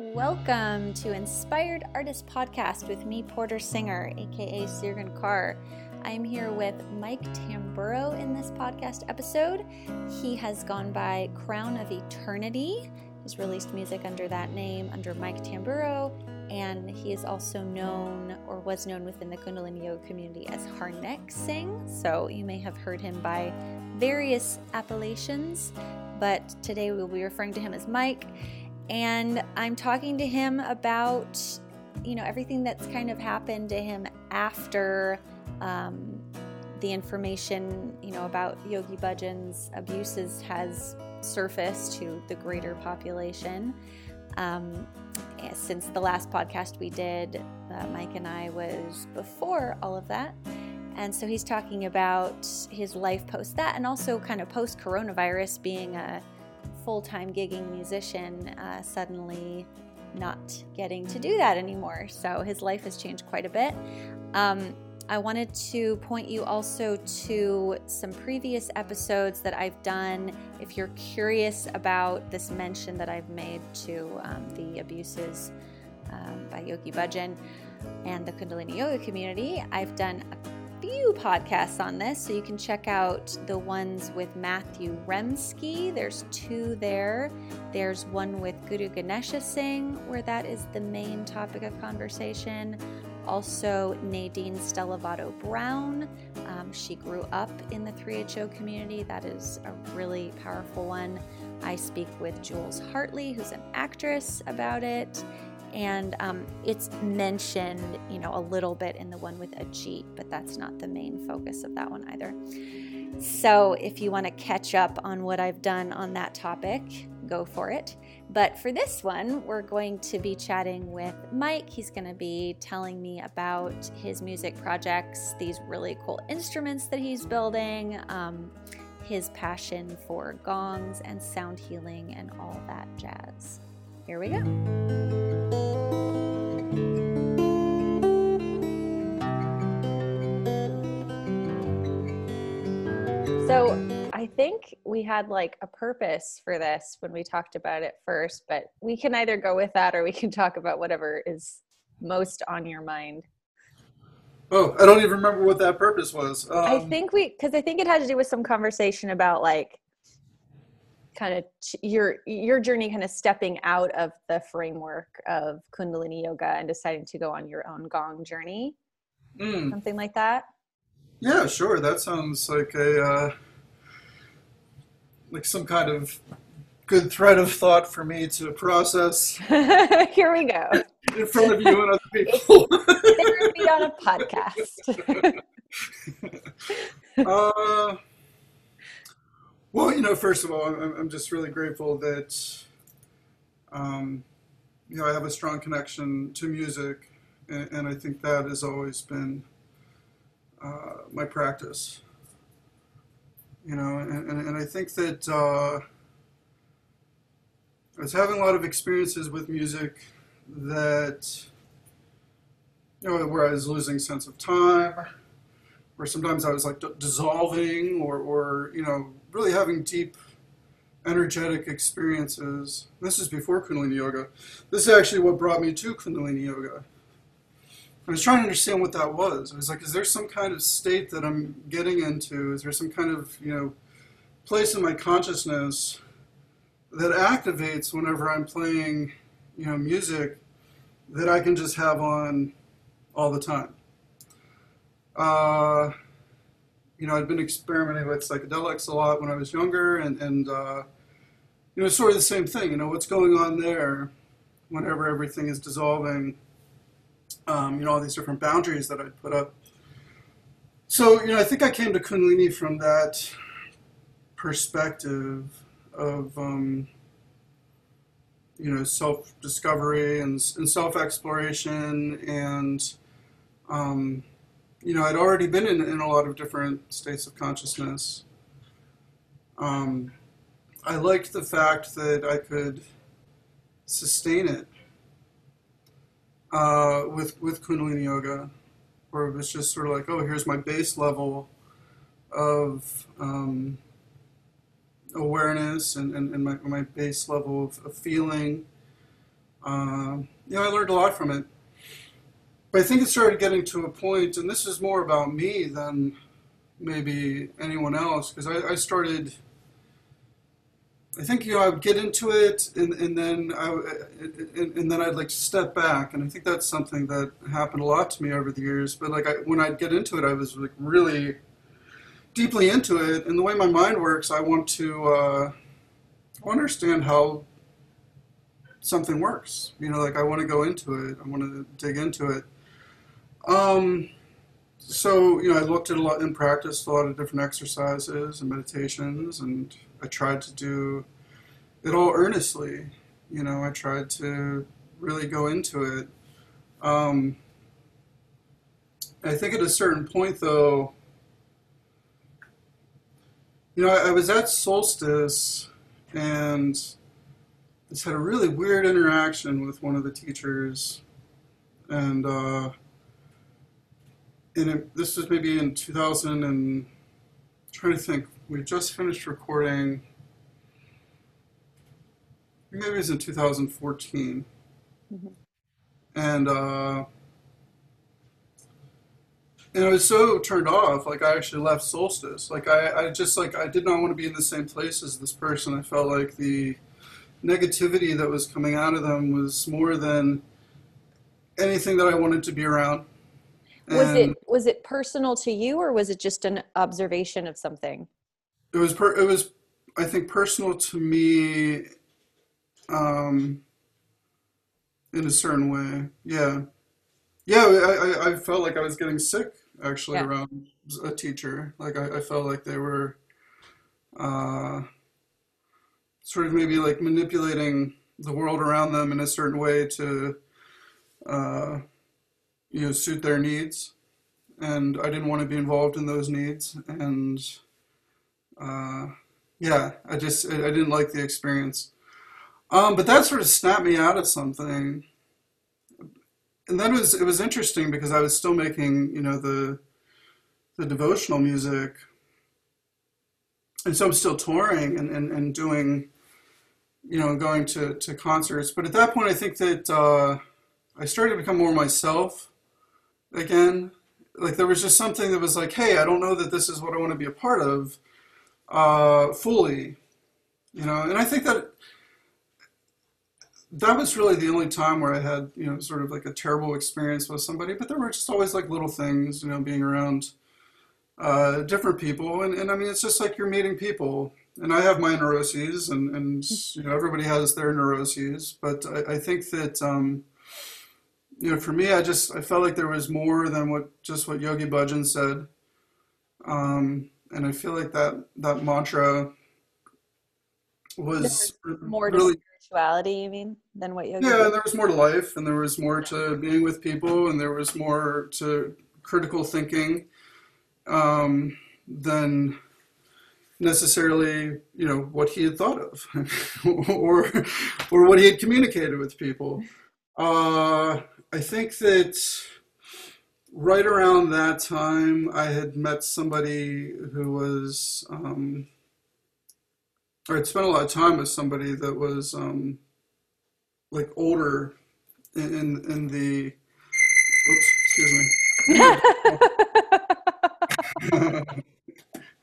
Welcome to Inspired Artist Podcast with me, Porter Singer, aka Sirgan Carr. I'm here with Mike Tamburo in this podcast episode. He has gone by Crown of Eternity. He's released music under that name, under Mike Tamburo, and he is also known or was known within the Kundalini Yoga community as Harnek Singh. So you may have heard him by various appellations, but today we'll be referring to him as Mike and I'm talking to him about you know everything that's kind of happened to him after um, the information you know about Yogi Bhajan's abuses has surfaced to the greater population. Um, since the last podcast we did, uh, Mike and I was before all of that. And so he's talking about his life post that and also kind of post coronavirus being a full time gigging musician uh, suddenly not getting to do that anymore. So his life has changed quite a bit. Um, I wanted to point you also to some previous episodes that I've done. If you're curious about this mention that I've made to um, the abuses um, by Yogi Bhajan and the Kundalini Yoga community, I've done a few podcasts on this, so you can check out the ones with Matthew Remski. There's two there. There's one with Guru Ganesha Singh, where that is the main topic of conversation. Also, Nadine Stellavato Brown. Um, she grew up in the 3HO community. That is a really powerful one. I speak with Jules Hartley, who's an actress, about it and um, it's mentioned, you know, a little bit in the one with Ajit, but that's not the main focus of that one either. So if you want to catch up on what I've done on that topic, go for it. But for this one, we're going to be chatting with Mike. He's going to be telling me about his music projects, these really cool instruments that he's building, um, his passion for gongs and sound healing, and all that jazz. Here we go. So I think we had like a purpose for this when we talked about it first, but we can either go with that or we can talk about whatever is most on your mind. Oh, I don't even remember what that purpose was. Um, I think we, because I think it had to do with some conversation about like kind of your your journey, kind of stepping out of the framework of Kundalini yoga and deciding to go on your own Gong journey, mm. something like that. Yeah, sure. That sounds like a uh, like some kind of good thread of thought for me to process. Here we go. In front of you and other people. Therapy on a podcast. uh, well, you know, first of all, I'm, I'm just really grateful that, um, you know, I have a strong connection to music, and, and I think that has always been uh, my practice. You know, and, and, and I think that uh, I was having a lot of experiences with music that, you know, where I was losing sense of time, where sometimes I was like dissolving or, or, you know, really having deep energetic experiences. This is before Kundalini Yoga. This is actually what brought me to Kundalini Yoga. I was trying to understand what that was. I was like, is there some kind of state that I'm getting into? Is there some kind of, you know, place in my consciousness that activates whenever I'm playing, you know, music that I can just have on all the time? Uh, you know, I'd been experimenting with psychedelics a lot when I was younger, and, and uh, you know, sort of the same thing. You know, what's going on there whenever everything is dissolving um, you know, all these different boundaries that I'd put up. So, you know, I think I came to Kundalini from that perspective of, um, you know, self discovery and, and self exploration. And, um, you know, I'd already been in, in a lot of different states of consciousness. Um, I liked the fact that I could sustain it uh, with with Kundalini Yoga, where it was just sort of like, oh, here's my base level of um, awareness and, and, and my, my base level of, of feeling. Uh, you know, I learned a lot from it. But I think it started getting to a point, and this is more about me than maybe anyone else, because I, I started I think you know I would get into it, and, and then I, and, and, then I'd like step back, and I think that's something that happened a lot to me over the years. But like I, when I'd get into it, I was like really deeply into it, and the way my mind works, I want to uh, understand how something works. You know, like I want to go into it, I want to dig into it. Um, so you know, I looked at a lot in practice, a lot of different exercises and meditations, and I tried to do it all earnestly. You know, I tried to really go into it. Um, I think at a certain point, though, you know, I, I was at Solstice and just had a really weird interaction with one of the teachers, and uh, and it, this was maybe in 2000 and I'm trying to think we just finished recording. Maybe it was in 2014. Mm-hmm. And, uh, and I was so turned off, like I actually left Solstice. Like I, I just like I did not want to be in the same place as this person. I felt like the negativity that was coming out of them was more than anything that I wanted to be around. Was it was it personal to you or was it just an observation of something? it was per, it was I think personal to me um, in a certain way. Yeah, yeah. I, I, I felt like I was getting sick actually yeah. around a teacher. Like I, I felt like they were uh, sort of maybe like manipulating the world around them in a certain way to uh, you know suit their needs, and I didn't want to be involved in those needs and uh, yeah, I just I, I, didn't like the experience. Um, but that sort of snapped me out of something. And then it was it was interesting because I was still making you know the the devotional music, and so I'm still touring and, and, and doing you know going to, to concerts. But at that point, I think that uh, I started to become more myself again. Like there was just something that was like, hey, I don't know that this is what I want to be a part of uh, fully, you know. And I think that that was really the only time where I had, you know, sort of like a terrible experience with somebody. But there were just always like little things, you know, being around uh, different people, and, and I mean, it's just like you're meeting people. And I have my neuroses, and, and you know, everybody has their neuroses. But I, I think that. Um, you know, for me, I just I felt like there was more than what just what Yogi Bhajan said. Um, and I feel like that that mantra was more really, to spirituality. You mean than what yoga? Yeah, there was more to life, and there was more to being with people, and there was more to critical thinking um, than necessarily you know what he had thought of or or what he had communicated with people. Uh, I think that right around that time, I had met somebody who was, um, or I'd spent a lot of time with somebody that was um, like older in, in, in the. Oops, excuse me.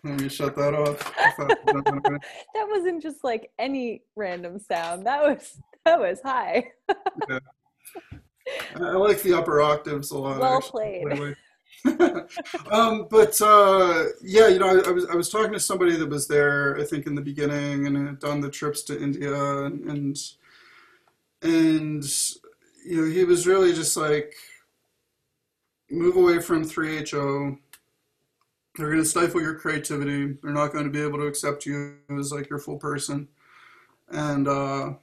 Let me shut that off. that wasn't just like any random sound. That was that was high. yeah. I like the upper octaves a lot. Well actually. played. um, but uh, yeah, you know, I, I, was I was talking to somebody that was there, I think, in the beginning, and had done the trips to India, and and, and you know, he was really just like, move away from 3HO. They're going to stifle your creativity. They're not going to be able to accept you as like your full person, and. Uh,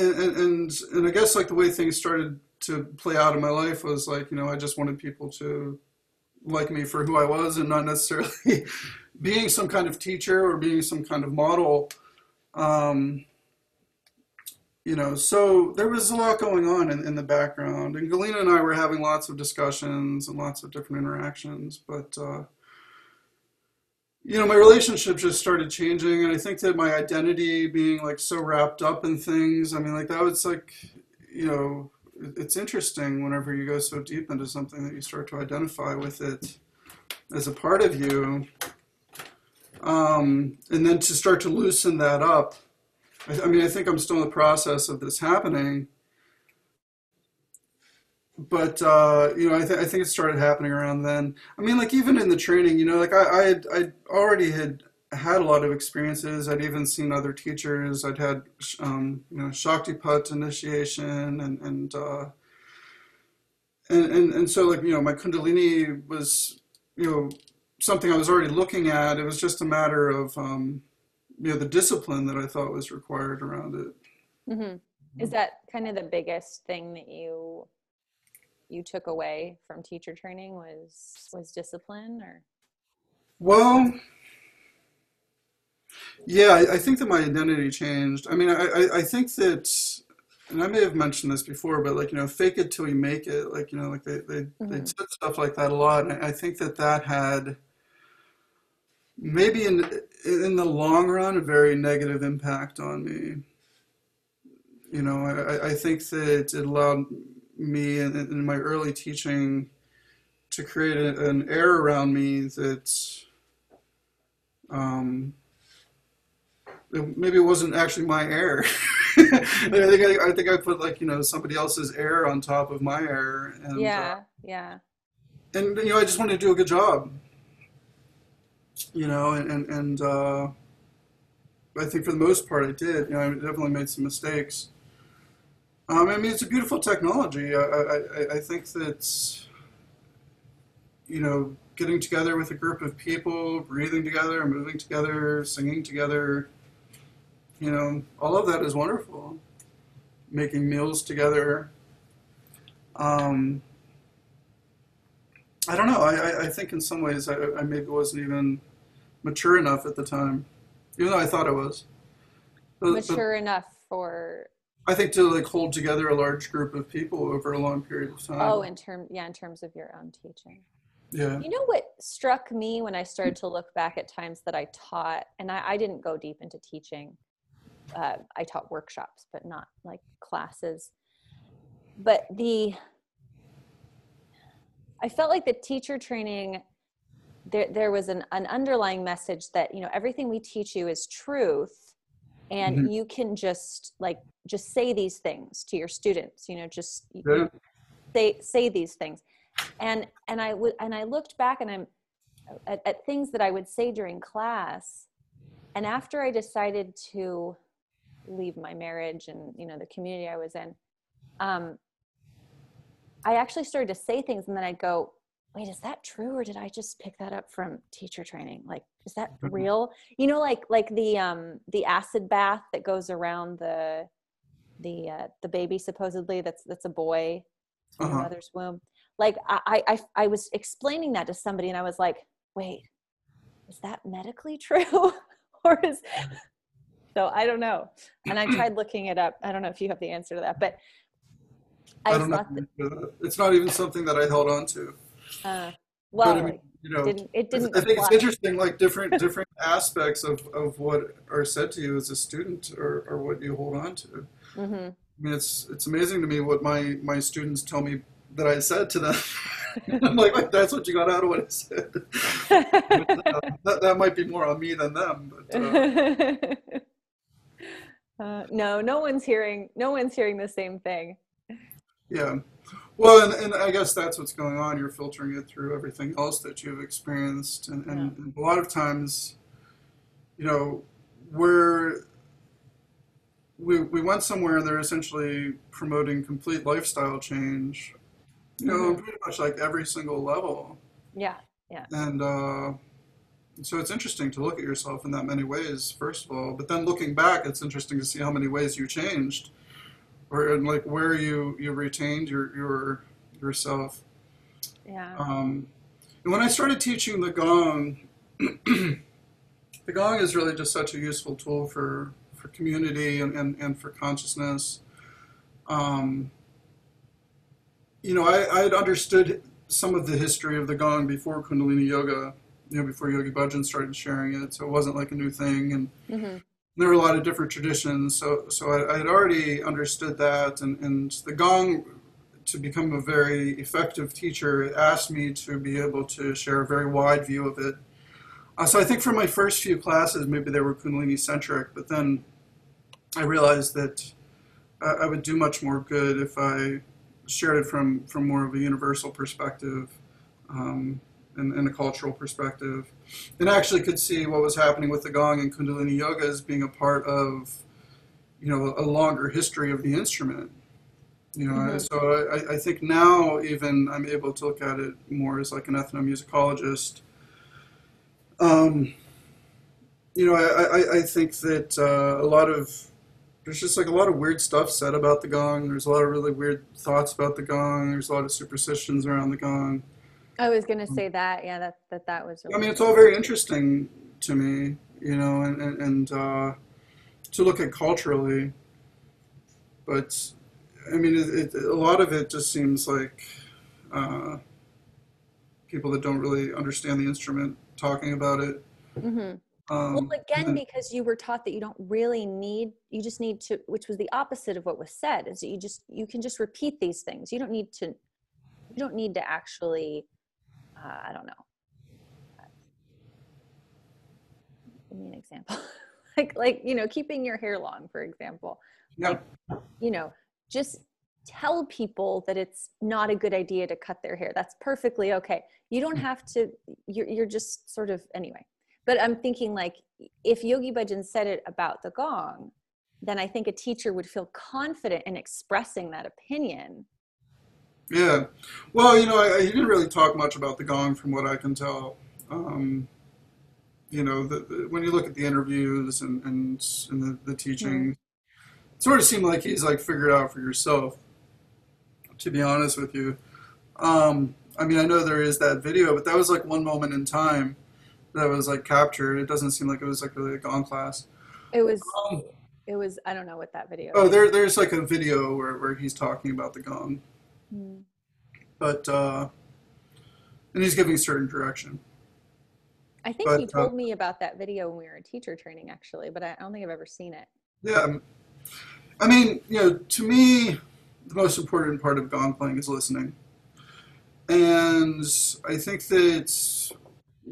and, and and I guess like the way things started to play out in my life was like you know I just wanted people to like me for who I was and not necessarily being some kind of teacher or being some kind of model. Um, you know, so there was a lot going on in, in the background, and Galina and I were having lots of discussions and lots of different interactions, but uh, you know, my relationship just started changing, and I think that my identity being like so wrapped up in things. I mean, like that was like, you know, it's interesting whenever you go so deep into something that you start to identify with it as a part of you, um, and then to start to loosen that up. I, I mean, I think I'm still in the process of this happening but uh, you know, I, th- I think it started happening around then. I mean, like even in the training, you know, like I I had, I already had had a lot of experiences. I'd even seen other teachers. I'd had um, you know Shaktipat initiation and and, uh, and and and so like you know my Kundalini was you know something I was already looking at. It was just a matter of um, you know the discipline that I thought was required around it. Mm-hmm. Is that kind of the biggest thing that you you took away from teacher training was was discipline or? Well yeah I, I think that my identity changed. I mean I, I, I think that and i may have mentioned this before but like you know fake it till you make it like you know like they they, mm-hmm. they said stuff like that a lot and I think that that had maybe in in the long run a very negative impact on me. You know i, I think that it allowed me in, in my early teaching to create a, an air around me that um, it, maybe it wasn't actually my air. I think I, I, think I put like you know somebody else's air on top of my air. And, uh, yeah, uh, yeah. And you know, I just wanted to do a good job. You know, and and, and uh, I think for the most part I did. You know, I definitely made some mistakes. Um, I mean, it's a beautiful technology. I, I, I think that, you know, getting together with a group of people, breathing together, moving together, singing together, you know, all of that is wonderful. Making meals together. Um, I don't know. I, I think in some ways I, I maybe wasn't even mature enough at the time, even though I thought I was. But, mature but, enough for I think to like hold together a large group of people over a long period of time. Oh, in term yeah, in terms of your own teaching. Yeah. You know what struck me when I started to look back at times that I taught, and I, I didn't go deep into teaching. Uh, I taught workshops, but not like classes. But the, I felt like the teacher training, there there was an, an underlying message that you know everything we teach you is truth, and mm-hmm. you can just like just say these things to your students you know just yeah. say say these things and and i would and i looked back and i'm at, at things that i would say during class and after i decided to leave my marriage and you know the community i was in um i actually started to say things and then i'd go wait is that true or did i just pick that up from teacher training like is that mm-hmm. real you know like like the um the acid bath that goes around the the uh, the baby supposedly that's that's a boy in uh-huh. the mother's womb like I, I i was explaining that to somebody and i was like wait is that medically true or is so i don't know and i tried looking it up i don't know if you have the answer to that but i, I don't know it's not even something that i held on to uh, well, I mean, you know, didn't, it didn't. I think it's interesting, like different different aspects of, of what are said to you as a student, or, or what you hold on to. Mm-hmm. I mean, it's it's amazing to me what my my students tell me that I said to them. I'm like, that's what you got out of what I said. but, uh, that, that might be more on me than them. But, uh, uh, no, no one's hearing. No one's hearing the same thing. Yeah. Well, and, and, I guess that's what's going on. You're filtering it through everything else that you've experienced, and, and, yeah. and a lot of times, you know, we're we we went somewhere and they're essentially promoting complete lifestyle change. You know, mm-hmm. pretty much like every single level. Yeah, yeah. And uh, so it's interesting to look at yourself in that many ways, first of all. But then looking back, it's interesting to see how many ways you changed or and like where you you retained your your yourself. Yeah. Um, and when I started teaching the gong, the gong is really just such a useful tool for for community and and, and for consciousness. Um, you know, I, I had understood some of the history of the gong before Kundalini Yoga. you know, before Yogi Bhajan started sharing it. So it wasn't like a new thing, and hmm there were a lot of different traditions. So so I, I had already understood that, and and the gong to become a very effective teacher it asked me to be able to share a very wide view of it. Uh, so I think for my first few classes, maybe they were Kundalini centric, but then I realized that I, I would do much more good if I shared it from from more of a universal perspective. Um, and, and a cultural perspective, and actually could see what was happening with the gong and Kundalini yoga as being a part of, you know, a longer history of the instrument. You know, Mhm. so I, I think now even I'm able to look at it more as like an ethnomusicologist. Um, you know, I, I, I think that uh, a lot of there's just like a lot of weird stuff said about the gong. There's a lot of really weird thoughts about the gong. There's a lot of superstitions around the gong. I was gonna say that. Yeah, that that that was. I mean, it's all very interesting to me, you know, and and, and uh, to look at culturally. But I mean, it, it, a lot of it just seems like uh, people that don't really understand the instrument talking about it. hmm Um, Well, again, because you were taught that you don't really need, you just need to, which was the opposite of what was said, is that you just, you can just repeat these things. You don't need to, you don't need to actually, uh, I don't know. Give me an example. like, like, you know, keeping your hair long, for example. yeah, You know, just tell people that it's not a good idea to cut their hair. That's perfectly okay. You don't have to, you're, you're just sort of, anyway. But I'm thinking like, if Yogi Bhajan said it about the gong, then I think a teacher would feel confident in expressing that opinion. yeah. Well, you know, I, I, he didn't really talk much about the gong, from what I can tell. Um, you know, the, the, when you look at the interviews and and, and the, the teaching, it sort of seemed like he's like figured it out for yourself. To be honest with you, um, I mean, I know there is that video, but that was like one moment in time that was like captured. It doesn't seem like it was like really a gong class. It was, Um, it was, I don't know what that video oh, there there's like a video where where he's talking about the gong, Hmm. but uh, and he's giving certain direction. I think you but, uh, told me about that video when we were in teacher training, actually, but I don't think I've ever seen it. Yeah, um, I mean, you know, to me, the most important part of gong playing is listening, and I think that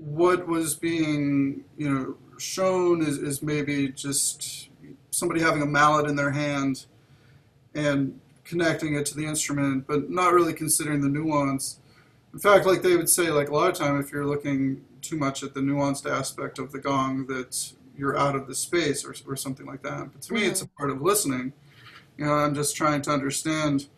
what was being, you know, shown is, is maybe just somebody having a mallet in their hand and connecting it to the instrument, but not really considering the nuance. In fact, like they would say, like a lot of time, if you're looking too much at the nuanced aspect of the gong, that you're out of the space or, or something like that. But to me, it's a mm-hmm. part of listening. You know, I'm just trying to understand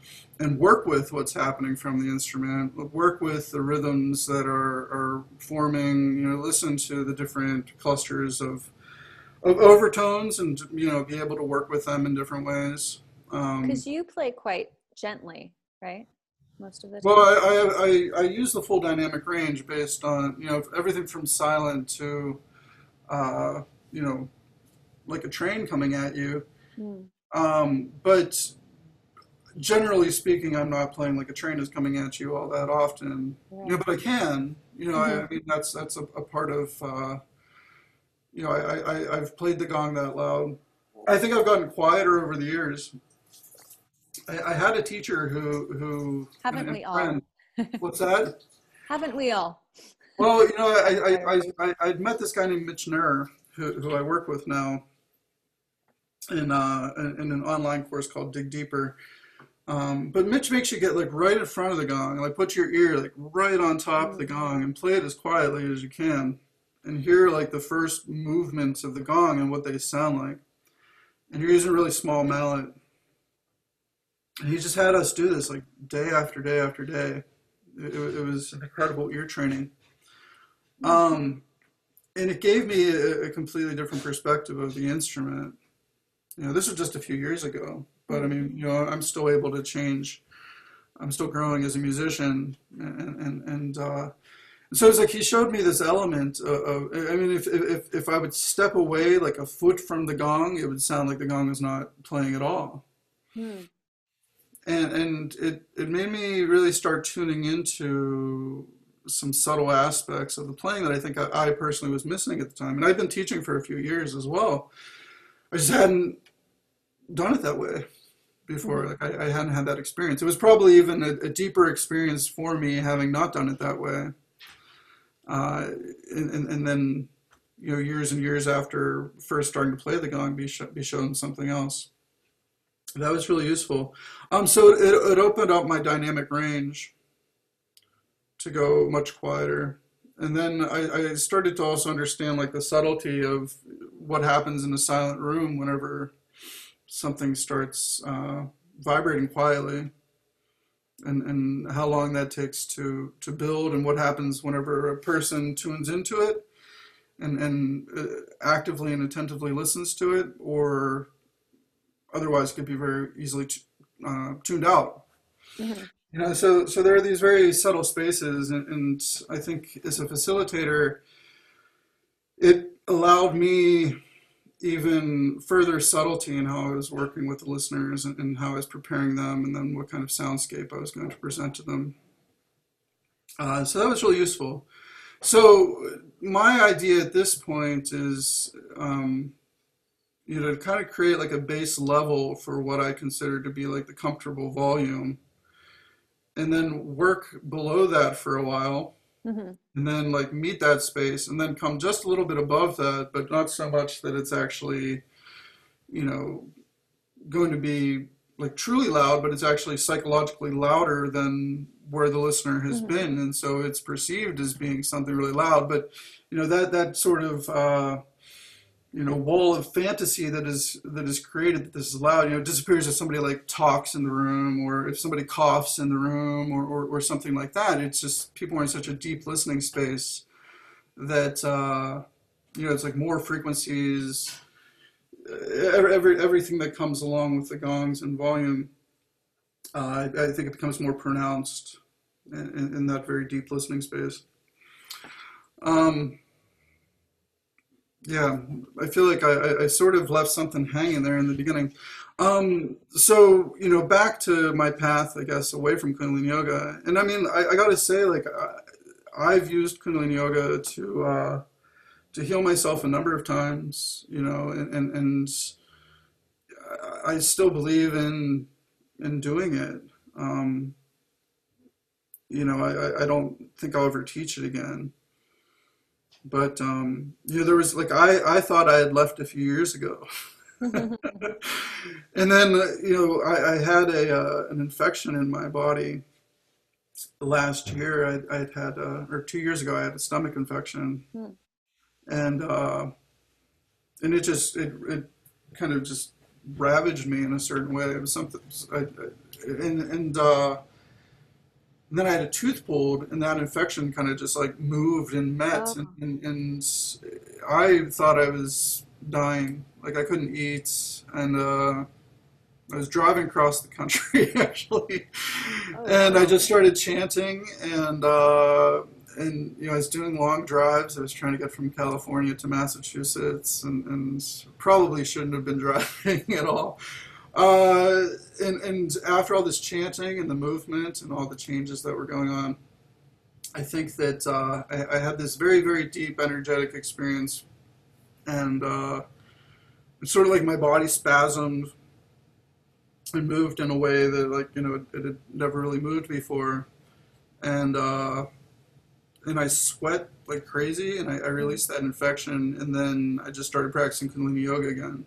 and work with what's happening from the instrument, work with the rhythms that are, are forming, you know, listen to the different clusters of, of overtones and, you know, be able to work with them in different ways. Um, Because you play quite gently, right? Most of the time. well, I, I, I, I use the full dynamic range based on, you know, everything from silent to, uh, you know, like a train coming at you. Hmm. Um, but generally speaking, I'm not playing like a train is coming at you all that often. You know, but I can. You know, I, I mean that's that's a, a part of. Uh, you know, I, I I've played the gong that loud. I think I've gotten quieter over the years. I, I had a teacher who who Haven't and we all? friend- What's that? Haven't we all? Well, you know, I, I, I, I, I'd met this guy named Mitch Nur, who, who I work with now in, uh, in an online course called Dig Deeper. Um, but Mitch makes you get like right in front of the gong, like put your ear like right on top of the gong and play it as quietly as you can and hear like the first movements of the gong and what they sound like. And you're using a really small mallet. And he just had us do this like day after day after day. It, it, was incredible ear training. Um, and it gave me a, a completely different perspective of the instrument. You know, this was just a few years ago, but I mean, you know, I'm still able to change. I'm still growing as a musician, and and and uh, so it's like he showed me this element of. of I mean, if, if if I would step away like a foot from the gong, it would sound like the gong is not playing at all Hmm. and and it, it made me really start tuning into some subtle aspects of the playing that I think I, I personally was missing at the time. And I've been teaching for a few years as well. I just hadn't done it that way before. Like I, I hadn't had that experience. It was probably even a, a deeper experience for me having not done it that way. Uh, and, and, and then, you know, years and years after first starting to play the gong, be, sh- be shown something else. That was really useful. Um, so it, it opened up my dynamic range to go much quieter. And then I, I started to also understand like the subtlety of what happens in a silent room whenever something starts uh, vibrating quietly and, and how long that takes to, to build and what happens whenever a person tunes into it and, and uh, actively and attentively listens to it or otherwise could be very easily t- uh, tuned out. Mm-hmm. You know, so so there are these very subtle spaces, and, and I think as a facilitator, it allowed me even further subtlety in how I was working with the listeners and, and, how I was preparing them, and then what kind of soundscape I was going to present to them. Uh, so that was really useful. So my idea at this point is, um, you know, to kind of create like a base level for what I consider to be like the comfortable volume and then work below that for a while mm-hmm. and then like meet that space and then come just a little bit above that but not so much that it's actually you know going to be like truly loud but it's actually psychologically louder than where the listener has mm-hmm. been and so it's perceived as being something really loud but you know that that sort of uh, you know wall of fantasy that is that is created that this is loud you know disappears if somebody like talks in the room or if somebody coughs in the room or, or, or something like that. It's just people are in such a deep listening space that uh, you know it's like more frequencies every, every everything that comes along with the gongs and volume uh, I, I, think it becomes more pronounced in, in, that very deep listening space. Um, yeah, I feel like I, I sort of left something hanging there in the beginning. Um, so you know, back to my path, I guess, away from Kundalini Yoga, and I mean, I, I got to say, like, I, have used Kundalini Yoga to uh, to heal myself a number of times, you know, and, and and I still believe in in doing it. Um, you know, I, I don't think I'll ever teach it again but um, you know, there was like I, I thought I had left a few years ago, and then uh, you know I, I had a uh, an infection in my body. Last year, I I'd had uh, or two years ago, I had a stomach infection, hmm. and uh, and it just it it kind of just ravaged me in a certain way. It was something, I, I, and and uh, and then I had a tooth pulled, and that infection kind of just like moved and met, oh. and, and, and, I thought I was dying. Like I couldn't eat, and uh, I was driving across the country actually, oh, and wow. I just started chanting, and uh, and you know I was doing long drives. I was trying to get from California to Massachusetts, and, and probably shouldn't have been driving at all. Uh, and, and after all this chanting and the movement and all the changes that were going on, I think that uh, I, I, had this very, very deep energetic experience. And uh, it's sort of like my body spasmed and moved in a way that, like, you know, it, it had never really moved before. And, uh, and I sweat like crazy, and I, I released that infection, and then I just started practicing Kundalini Yoga again.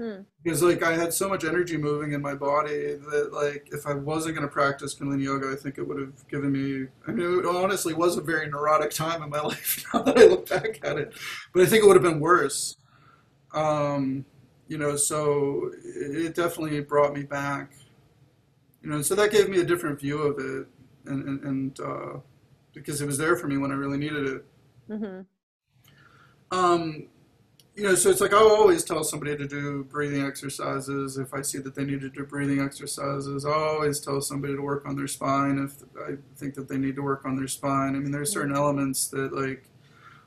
Hmm. Because like I had so much energy moving in my body that like if I wasn't going to practice Kundalini Yoga, I think it would have given me. I mean, it honestly was a very neurotic time in my life. Now that I look back at it, but I think it would have been worse. Um, you know, so it definitely brought me back. You know, so that gave me a different view of it, and and, and uh, because it was there for me when I really needed it. Mm-hmm. Um, you know, so it's like I'll always tell somebody to do breathing exercises if I see that they need to do breathing exercises. I'll always tell somebody to work on their spine if I think that they need to work on their spine. I mean, there are certain elements that like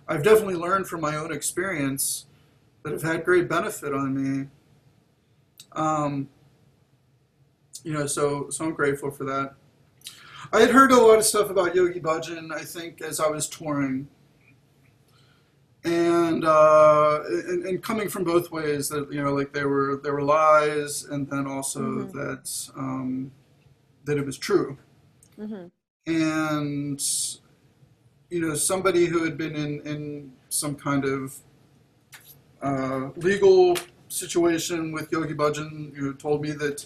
I've definitely learned from my own experience that have had great benefit on me. Um, you know, so so I'm grateful for that. I had heard a lot of stuff about Yogi Bhajan. I think as I was touring, and, uh, and and coming from both ways that you know like there were there were lies and then also Mhm. that um, that it was true hmm and you know somebody who had been in in some kind of uh, legal situation with Yogi Bhajan you know, told me that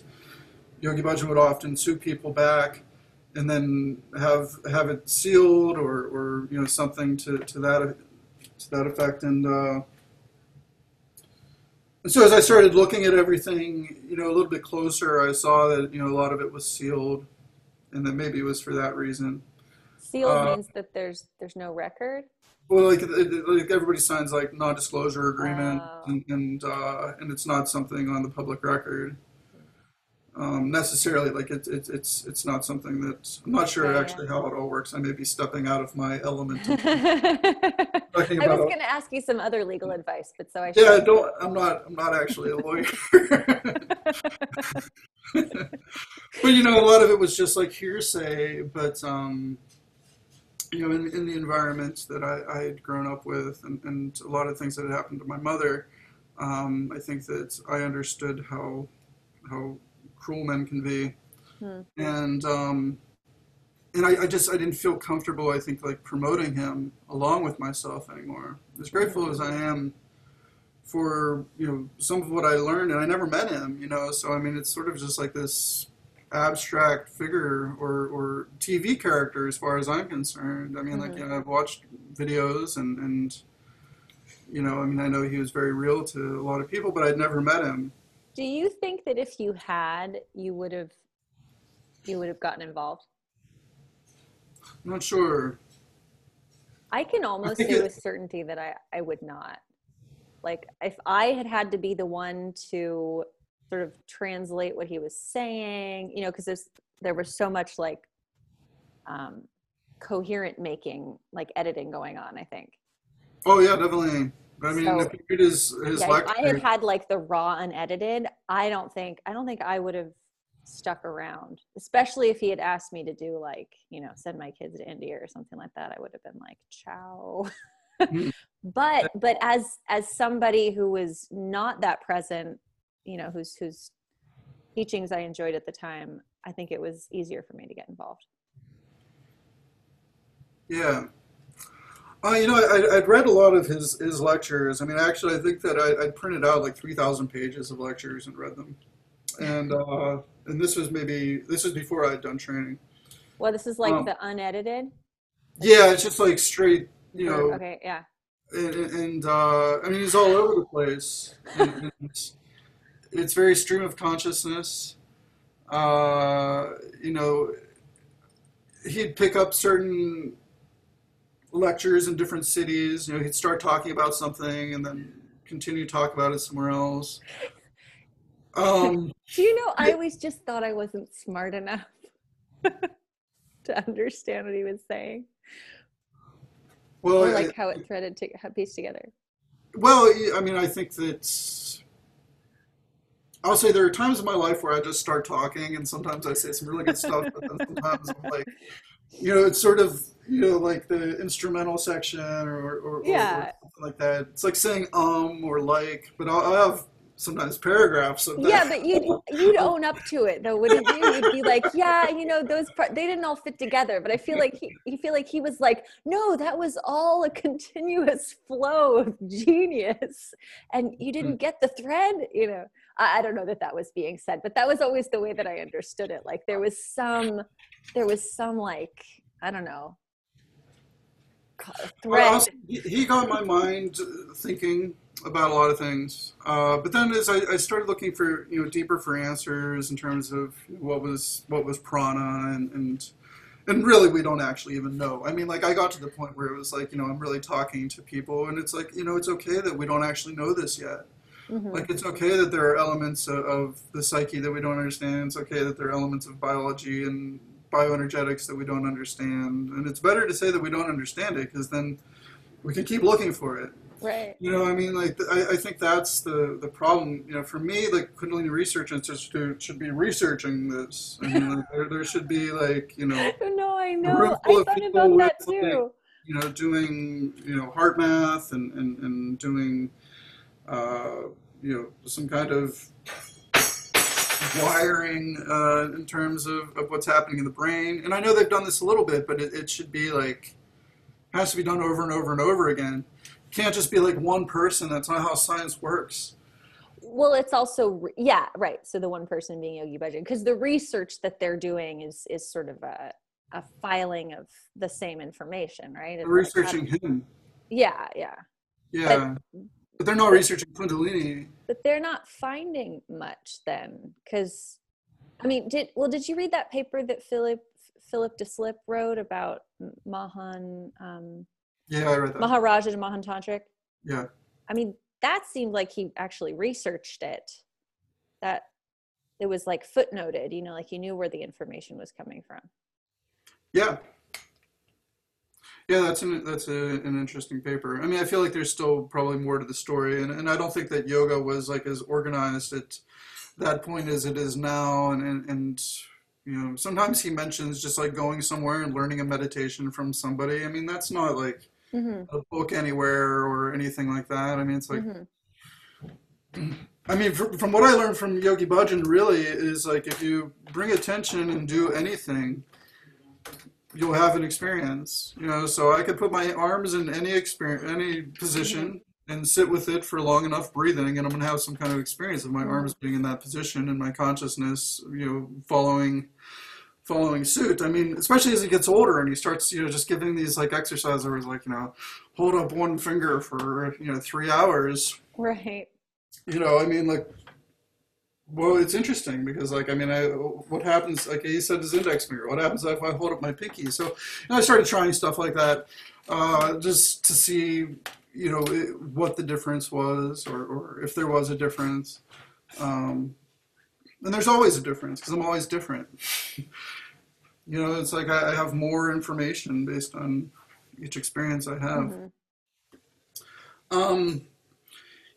Yogi Bhajan would often sue people back and then have have it sealed or, or you know something to, to that to that effect and uh, and so as I started looking at everything you know a little bit closer I saw that you know a lot of it was sealed and that maybe it was for that reason Sealed Uh, means that there's there's no record. well like, like everybody signs like non-disclosure agreement Oh. and and, uh, and it's not something on the public record um, necessarily like it's it's it's it's not something that I'm not sure Yeah, yeah. actually how it all works. I may be stepping out of my element. I was going to ask you some other legal advice, but so I yeah, don't. I'm not. I'm not actually a lawyer. but you know, a lot of it was just like hearsay. But um, you know, in, in the environment that I, I had grown up with, and, and a lot of things that had happened to my mother, um, I think that I understood how how cruel men can be, Hmm. and um, and I, I just I didn't feel comfortable. I think like promoting him along with myself anymore. As grateful as I am for you know some of what I learned, and I never met him. You know, so I mean, it's sort of just like this abstract figure or, or TV character as far as I'm concerned. I mean, like Mhm. you know, I've watched videos and and you know, I mean, I know he was very real to a lot of people, but I'd never met him. Do you think that if you had, you would have, you would have gotten involved? I'm not sure. I can almost say it- with certainty that I, I would not. Like if I had had to be the one to sort of translate what he was saying, you know, because there's there was so much like um, coherent making, like editing going on. I think. Oh yeah, definitely. I mean, So- if his his Yeah, if I had had like the raw unedited, I don't think I don't think I would have stuck around. Especially if he had asked me to do like, you know, send my kids to India or something like that, I would have been like, ciao. But but as as somebody who was not that present, you know, whose whose teachings I enjoyed at the time, I think it was easier for me to get involved. Yeah. Uh, you know, I, I'd read a lot of his, his lectures. I mean, actually, I think that I, I'd printed out like 3,000 pages of lectures and read them. And, uh, and this was maybe, this was before I'd done training. Well, this is like Um, the unedited. Yeah, it's just like straight, you know, okay, yeah. and, and uh, I mean, he's all over the place. And, and it's, it's very stream of consciousness. Uh, you know, he'd pick up certain lectures in different cities. You know, he'd start talking about something and then continue to talk about it somewhere else. Um, Do you know, I always just thought I wasn't smart enough to understand what he was saying, well, or I- like how it threaded to how pieced together. Well, I mean, I think that I'll say there are times in my life where I just start talking, and sometimes I say some really good stuff, but then sometimes I'm like, you know, it's sort of you know like the instrumental section or or, or, Yeah. or something like that. It's like saying um or like, but I'll, I'll have sometimes paragraphs of that. Yeah, but you'd you'd own up to it though, wouldn't you? You'd be like, yeah, you know, those part they didn't all fit together. But I feel like he, you feel like he was like, no, that was all a continuous flow of genius, and you didn't hmm. get the thread. You know, I, I don't know that that was being said, but that was always the way that I understood it. Like there was some, there was some like I don't know, thread. also, he got my mind thinking about a lot of things. Uh, but then, as I, I started looking for you know deeper for answers in terms of what was what was prana and and and really we don't actually even know. I mean, like I got to the point where it was like you know I'm really talking to people, and it's like you know it's okay that we don't actually know this yet. Mhm. Like it's okay that there are elements of, of the psyche that we don't understand. It's okay that there are elements of biology and bioenergetics that we don't understand. And it's better to say that we don't understand it because then we can keep looking for it. Right. You know, I mean, like I, I think that's the the problem. You know, for me, like Kundalini Research Institute should be researching this. I mean, like, there, there should be like you know No, I know. I thought about that with, like, you know doing you know HeartMath and and, and doing uh, you know some kind of wiring uh, in terms of, of what's happening in the brain. And I know they've done this a little bit, but it, it should be like has to be done over and over and over again. Can't just be like one person. That's not how science works. Well, it's also yeah, right. So the one person being Yogi Bhajan, because the research that they're doing is is sort of a a filing of the same information, right? It's They're like researching him. yeah, yeah. Yeah. But they're not researching Kundalini. But they're not finding much then, because I mean, did well? Did you read that paper that Philip Philip Deslippe wrote about Mahan um, Yeah, I read that. Maharaja and Mahan Tantric? Yeah. I mean, that seemed like he actually researched it. That it was like footnoted, you know, like he knew where the information was coming from. Yeah. Yeah, that's an that's a, an interesting paper. I mean, I feel like there's still probably more to the story, and, and I don't think that yoga was like as organized at that point as it is now. And, and and you know, sometimes he mentions just like going somewhere and learning a meditation from somebody. I mean, that's not like Mm-hmm. a book anywhere or anything like that. I mean, it's like mm-hmm. I mean, fr- from what I learned from Yogi Bhajan, really is like if you bring attention and do anything, you'll have an experience. You know, so I could put my arms in any experience, any position, and sit with it for long enough, breathing, and I'm gonna have some kind of experience of my Mhm. arms being in that position and my consciousness, you know, following following suit. I mean, especially as he gets older and he starts, you know, just giving these like exercises where he's like, you know, hold up one finger for you know three hours Right. you know, I mean, like, well, it's interesting because, like, I mean, I what happens? Like he said, his index finger. What happens if I hold up my pinky? So, I started trying stuff like that, uh, just to see, you know, it, what the difference was, or, or if there was a difference. Um, and there's always a difference because I'm always different. you know, it's like I, I have more information based on each experience I have. Mhm. Um,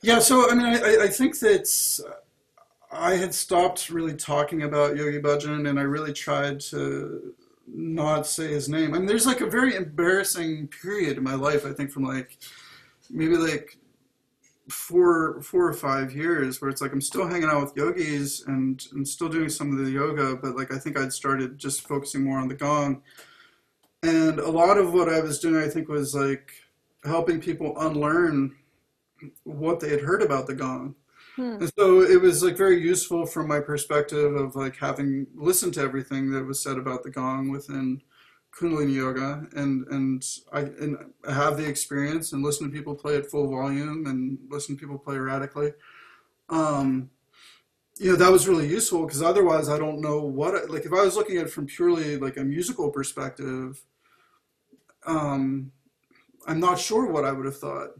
yeah, so I mean, I, I- I think that I had stopped really talking about Yogi Bhajan, and I really tried to not say his name. I mean, there's like a very embarrassing period in my life. I think from like maybe like four four or five years where it's like I'm still hanging out with yogis and and still doing some of the yoga, but like I think I'd started just focusing more on the gong. And a lot of what I was doing, I think, was like helping people unlearn what they had heard about the gong. Hmm. And so it was like very useful from my perspective of like having listened to everything that was said about the gong within Kundalini yoga and and I and I have the experience and listen to people play at full volume and listen to people play erratically. Um, you know that was really useful because otherwise I don't know what I- like if I was looking at it from purely like a musical perspective, um, I'm not sure what I would have thought.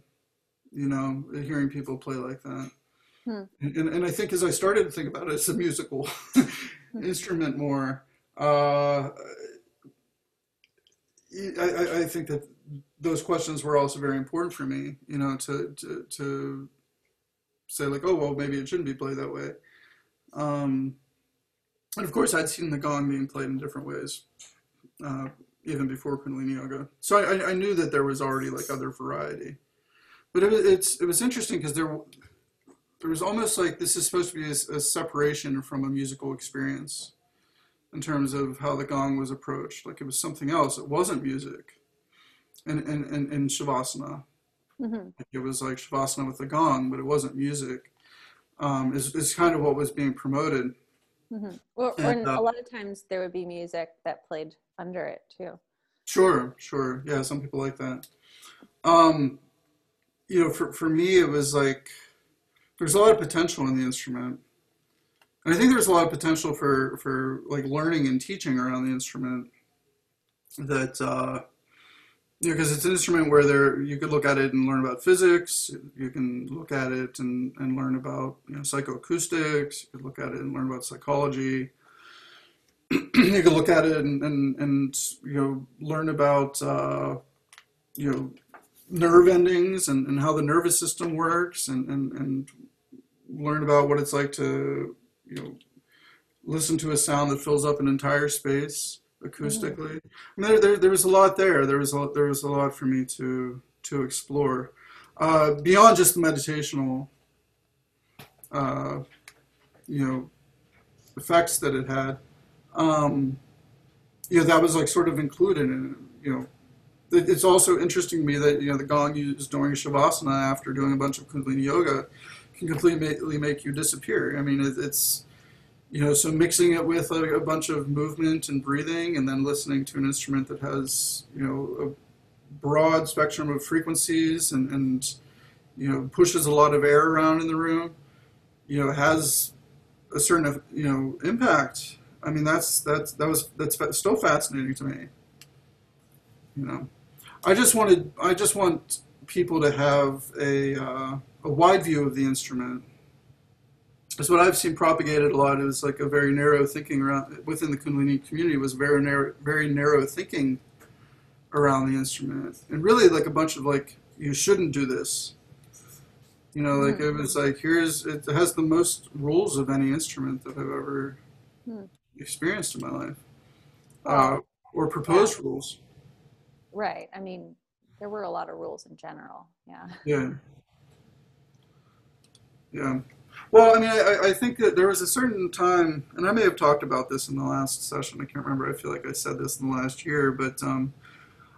You know, hearing people play like that. Hmm. And, and I think as I started to think about it as a musical instrument more, uh, I, I, think that those questions were also very important for me, you know, to, to, to say like, oh, well, maybe it shouldn't be played that way. Um, and of course, I'd seen the gong being played in different ways, uh, even before Kundalini Yoga. So I, I- knew that there was already like other variety. But it, it's, it was interesting because there, there was almost like this is supposed to be a, a separation from a musical experience in terms of how the gong was approached. Like it was something else. It wasn't music. And in, in, in Shavasana, Mhm. it was like Shavasana with the gong, but it wasn't music. Um, is, is kind of what was being promoted. Mhm. Or, or And, uh, a lot of times there would be music that played under it too. Sure, sure. Yeah, some people like that. Um, you know, for, for me, it was like there's a lot of potential in the instrument. I think there's a lot of potential for, for like learning and teaching around the instrument that, uh, you know, because it's an instrument where there you could look at it and learn about physics. You can look at it and, and learn about you know psychoacoustics. You could look at it and learn about psychology. you could look at it and, and, and you know learn about uh, you know nerve endings and, and how the nervous system works and, and, and learn about what it's like to you know listen to a sound that fills up an entire space acoustically. I mean, there, there, there was a lot there. There was a, there was a lot for me to to explore uh, beyond just the meditational, uh, you know, effects that it had. Um, you know, that was like sort of included in it. You know, it's also interesting to me that you know the gong used during shavasana after doing a bunch of kundalini yoga can completely make you disappear. I mean, it's you know, so mixing it with a, a bunch of movement and breathing, and then listening to an instrument that has you know a broad spectrum of frequencies and, and you know pushes a lot of air around in the room, you know, has a certain you know impact. I mean, that's that's that was that's still fascinating to me. You know, I just wanted I just want people to have a uh, a wide view of the instrument. Because what I've seen propagated a lot is like a very narrow thinking around within the Kundalini community was very narrow, very narrow thinking around the instrument, and really like a bunch of like you shouldn't do this. You know, like it was like here's it has the most rules of any instrument that I've ever Hmm. experienced in my life, uh, or proposed rules. Right. I mean, there were a lot of rules in general. Yeah. Yeah. Yeah. Well, I mean, I, I think that there was a certain time, and I may have talked about this in the last session. I can't remember. I feel like I said this in the last year, but um,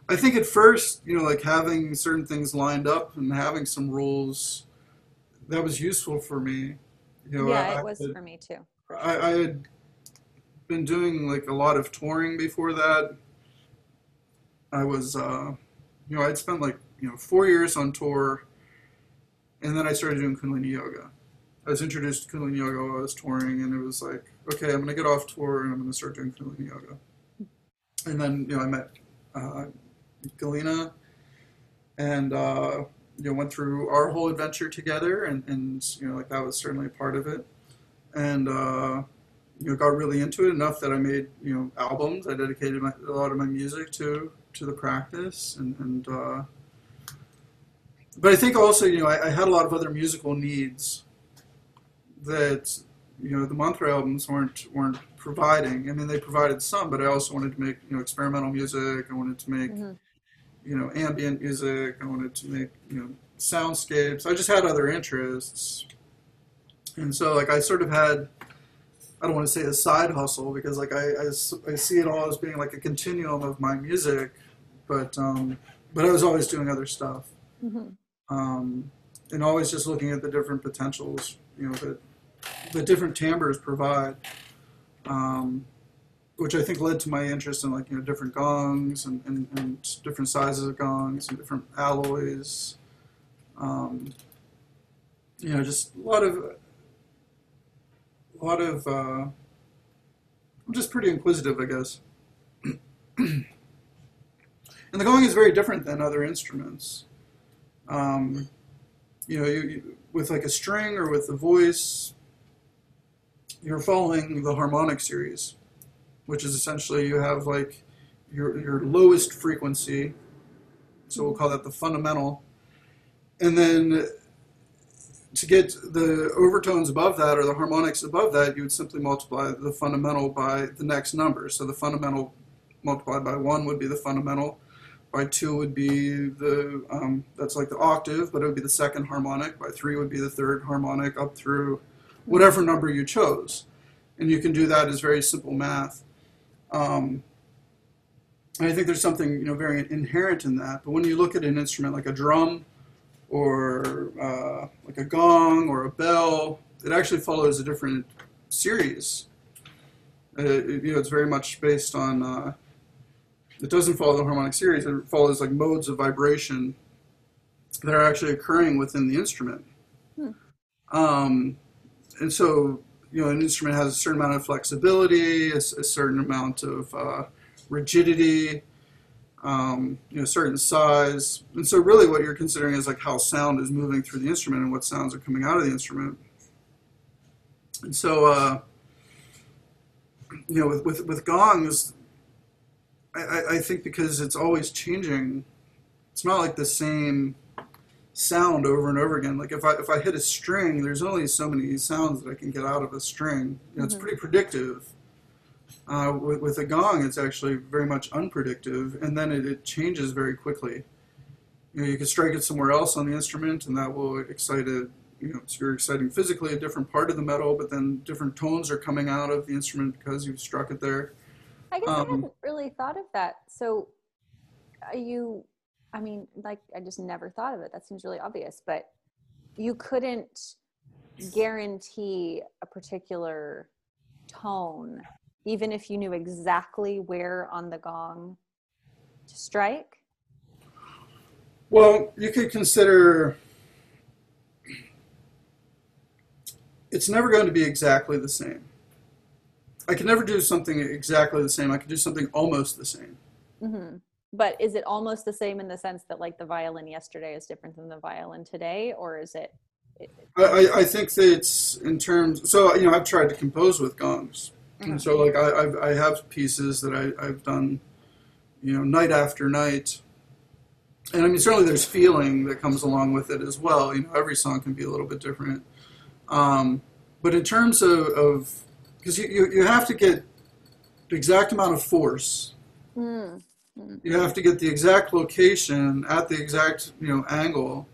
I think at first, you know, like having certain things lined up and having some rules, that was useful for me. You know, yeah, I, it was I, for me too. I, I had been doing like a lot of touring before that. I was, uh, you know, I'd spent like you know four years on tour, and then I started doing Kundalini yoga. I was introduced to Kundalini yoga while I was touring, and it was like, okay, I'm gonna get off tour and I'm gonna start doing Kundalini yoga. And then you know I met uh, Galina, and uh, you know went through our whole adventure together, and, and you know like that was certainly a part of it, and uh, you know got really into it enough that I made you know albums. I dedicated my, a lot of my music to to the practice, and and uh, but I think also you know I, I had a lot of other musical needs that you know the mantra albums weren't weren't providing. I mean they provided some, but I also wanted to make you know experimental music. I wanted to make Mhm. you know ambient music. I wanted to make you know soundscapes. I just had other interests, and so like I sort of had. I don't want to say a side hustle because like I I see it all as being like a continuum of my music, but um, but I was always doing other stuff Mhm. Um, and always just looking at the different potentials, you know, that the different timbres provide, um, which I think led to my interest in like you know different gongs and, and, and different sizes of gongs and different alloys. Um, you know, just a lot of a lot of. Uh, I'm just pretty inquisitive, I guess. and the gong is very different than other instruments um, you know, you, with like a string or with the voice, you're following the harmonic series, which is essentially you have like your your lowest frequency, so we'll call that the fundamental, and then to get the overtones above that or the harmonics above that, you would simply multiply the fundamental by the next number. So the fundamental multiplied by one would be the fundamental by two would be the um, that's like the octave, but it would be the second harmonic. By three would be the third harmonic, up through whatever number you chose, and you can do that as very simple math. Um, and I think there's something you know very inherent in that. But when you look at an instrument like a drum, or uh, like a gong or a bell, it actually follows a different series. Uh, you know, it's very much based on. Uh, it doesn't follow the harmonic series. It follows like modes of vibration that are actually occurring within the instrument. Hmm. Um, and so, you know, an instrument has a certain amount of flexibility, a certain amount of uh, rigidity, um, you know, certain size. And so, really, what you're considering is like how sound is moving through the instrument and what sounds are coming out of the instrument. And so, uh, you know, with, with, with gongs, I, I- think because it's always changing it's not like the same sound over and over again. Like if I if I hit a string, there's only so many sounds that I can get out of a string. You know, It's Mhm. pretty predictive. Uh, with, with a gong, it's actually very much unpredictive, and then it, it changes very quickly. You know, you can strike it somewhere else on the instrument, and that will excite it. You know, so you're exciting physically a different part of the metal, but then different tones are coming out of the instrument because you've struck it there. I guess I Um, hadn't really thought of that. So, are you? I mean, like I just never thought of it. That seems really obvious, but you couldn't guarantee a particular tone, even if you knew exactly where on the gong to strike. Well, you could consider it's never going to be exactly the same. I can never do something exactly the same. I can do something almost the same. hmm But is it almost the same in the sense that, like, the violin yesterday is different than the violin today, or is it? I, I, think that it's in terms. So you know, I've tried to compose with gongs, Mhm. and so like I, I've, I have pieces that I, I've done, you know, night after night. And I mean, certainly there's feeling that comes along with it as well. You know, every song can be a little bit different. Um, but in terms of, because you, you, you have to get the exact amount of force, Mm. you have to get the exact location at the exact you know angle.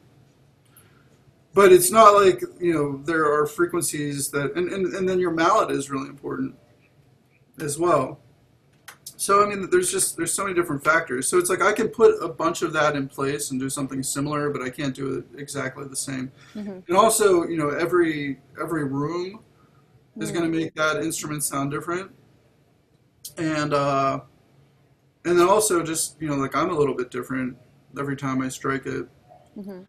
But it's not like you know there are frequencies that, and, and, and then your mallet is really important as well. So I mean, there's just there's so many different factors. So it's like I can put a bunch of that in place and do something similar, but I can't do it exactly the same. Mhm. And also, you know, every every room is going to make that instrument sound different, and uh, and then also just you know like I'm a little bit different every time I strike it. Mhm.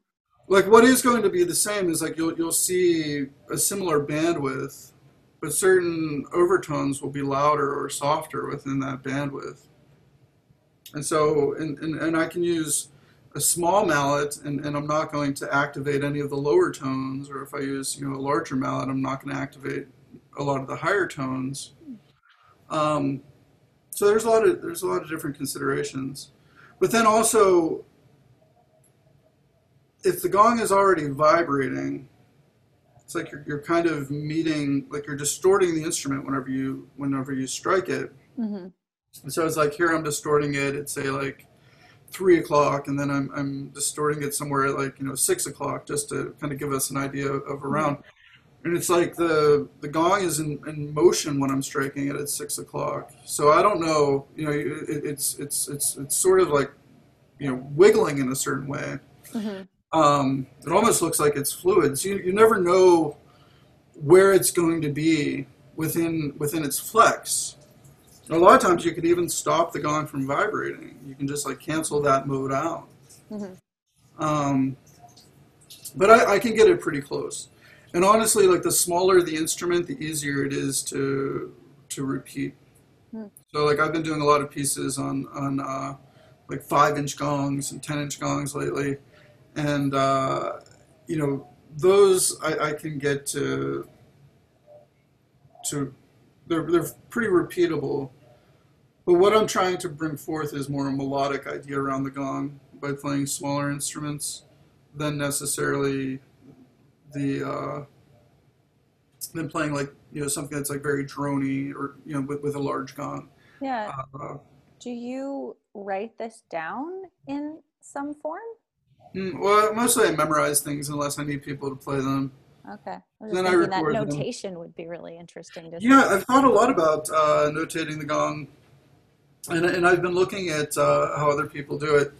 Like what is going to be the same is like you'll you'll see a similar bandwidth, but certain overtones will be louder or softer within that bandwidth. And so and, and, and I can use a small mallet and, and I'm not going to activate any of the lower tones or if I use you know a larger mallet I'm not going to activate a lot of the higher tones. Um, so there's a lot of there's a lot of different considerations. But then also if the gong is already vibrating, it's like you're, you're kind of meeting like you're distorting the instrument whenever you whenever you strike it. Mhm. And so it's like here I'm distorting it at say like three o'clock, and then I'm I'm distorting it somewhere at like you know six o'clock, just to kind of give us an idea of around. And it's like the the gong is in, in motion when I'm striking it at six o'clock. So I don't know, you know, it, it's it's it's it's sort of like you know wiggling in a certain way. Mhm. Um, it almost looks like it's fluid. So you, you never know where it's going to be within within its flex. A lot of times you could even stop the gong from vibrating. You can just like cancel that mode out. Mhm. Um, but I, I can get it pretty close. And honestly, like the smaller the instrument, the easier it is to to repeat. Hmm. So like I've been doing a lot of pieces on on uh, like five inch gongs and ten inch gongs lately, and uh, you know those I, I can get to to they're they're pretty repeatable. But what I'm trying to bring forth is more a melodic idea around the gong by playing smaller instruments than necessarily the uh, than playing like you know something that's like very drony or you know with, with a large gong. Yeah. Uh, Do you write this down in some form? mm, well, mostly I memorize things unless I need people to play them. Okay. I Then I thinking that record them. notation would be really interesting to Yeah, I've thought a lot about uh, notating the gong, and, and I've been looking at uh, how other people do it.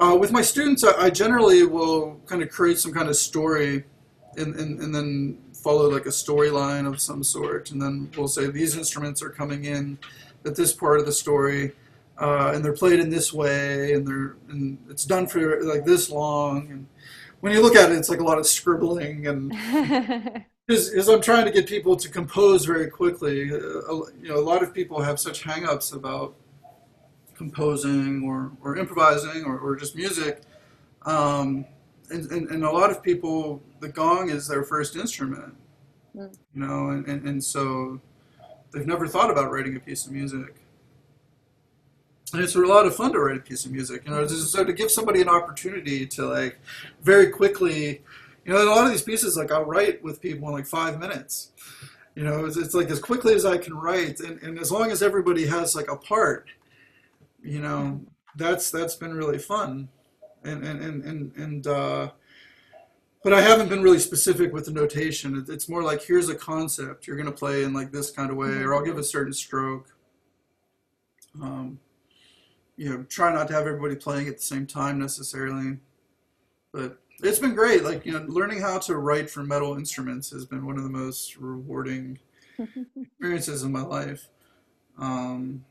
Uh, with my students, I, I generally will kind of create some kind of story, and, and, and then follow like a storyline of some sort, and then we'll say these instruments are coming in at this part of the story, uh, and they're played in this way, and they're and it's done for like this long, and when you look at it, it's like a lot of scribbling and is, is I'm trying to get people to compose very quickly. Uh, a- you know, a lot of people have such hang-ups about composing or, or improvising or, or just music. Um, and, and, and a lot of people, the gong is their first instrument, Mm. you know, and, and, and so they've never thought about writing a piece of music. and it's a lot of fun to write a piece of music. You know, so to give somebody an opportunity to like very quickly, you know, a lot of these pieces like I'll write with people in like five minutes. You know, it's, it's like as quickly as I can write, and, and as long as everybody has like a part, you know, that's that's been really fun, and and and and, and uh, but I haven't been really specific with the notation. It's more like here's a concept you're going to play in like this kind of way, or I'll give a certain stroke. Um, you know, try not to have everybody playing at the same time necessarily, but it's been great. Like you know, learning how to write for metal instruments has been one of the most rewarding experiences in my life. Um,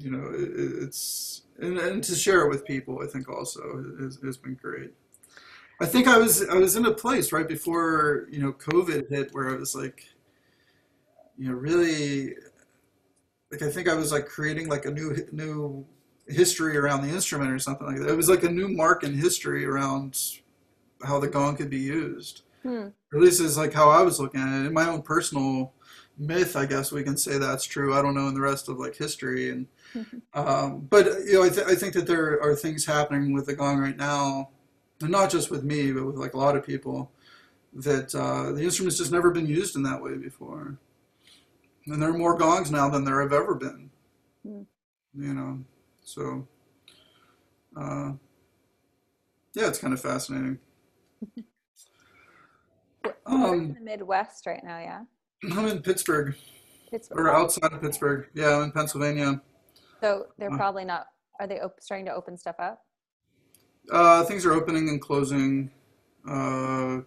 you know, it, it's and, and to share it with people, I think also has, has been great. I think I was I was in a place right before you know COVID hit where I was like, you know, really, like I think I was like creating like a new new history around the instrument or something like that. It was like a new mark in history around how the gong could be used. Hmm. At least is like how I was looking at it. In my own personal myth, I guess we can say that's true. I don't know in the rest of like history and. Um, but you know, I, th- I think that there are things happening with the gong right now and not just with me, but with like a lot of people, that uh, the instrument's just never been used in that way before. And there are more gongs now than there have ever been. Mm. You know, so uh, yeah, it's kind of fascinating. um, in the Midwest right now, yeah. I'm in Pittsburgh. Pittsburgh. Or outside of Pittsburgh. Yeah, I'm in Pennsylvania. So they're uh, probably not. Are they op- starting to open stuff up? Uh, things are opening and closing. Uh,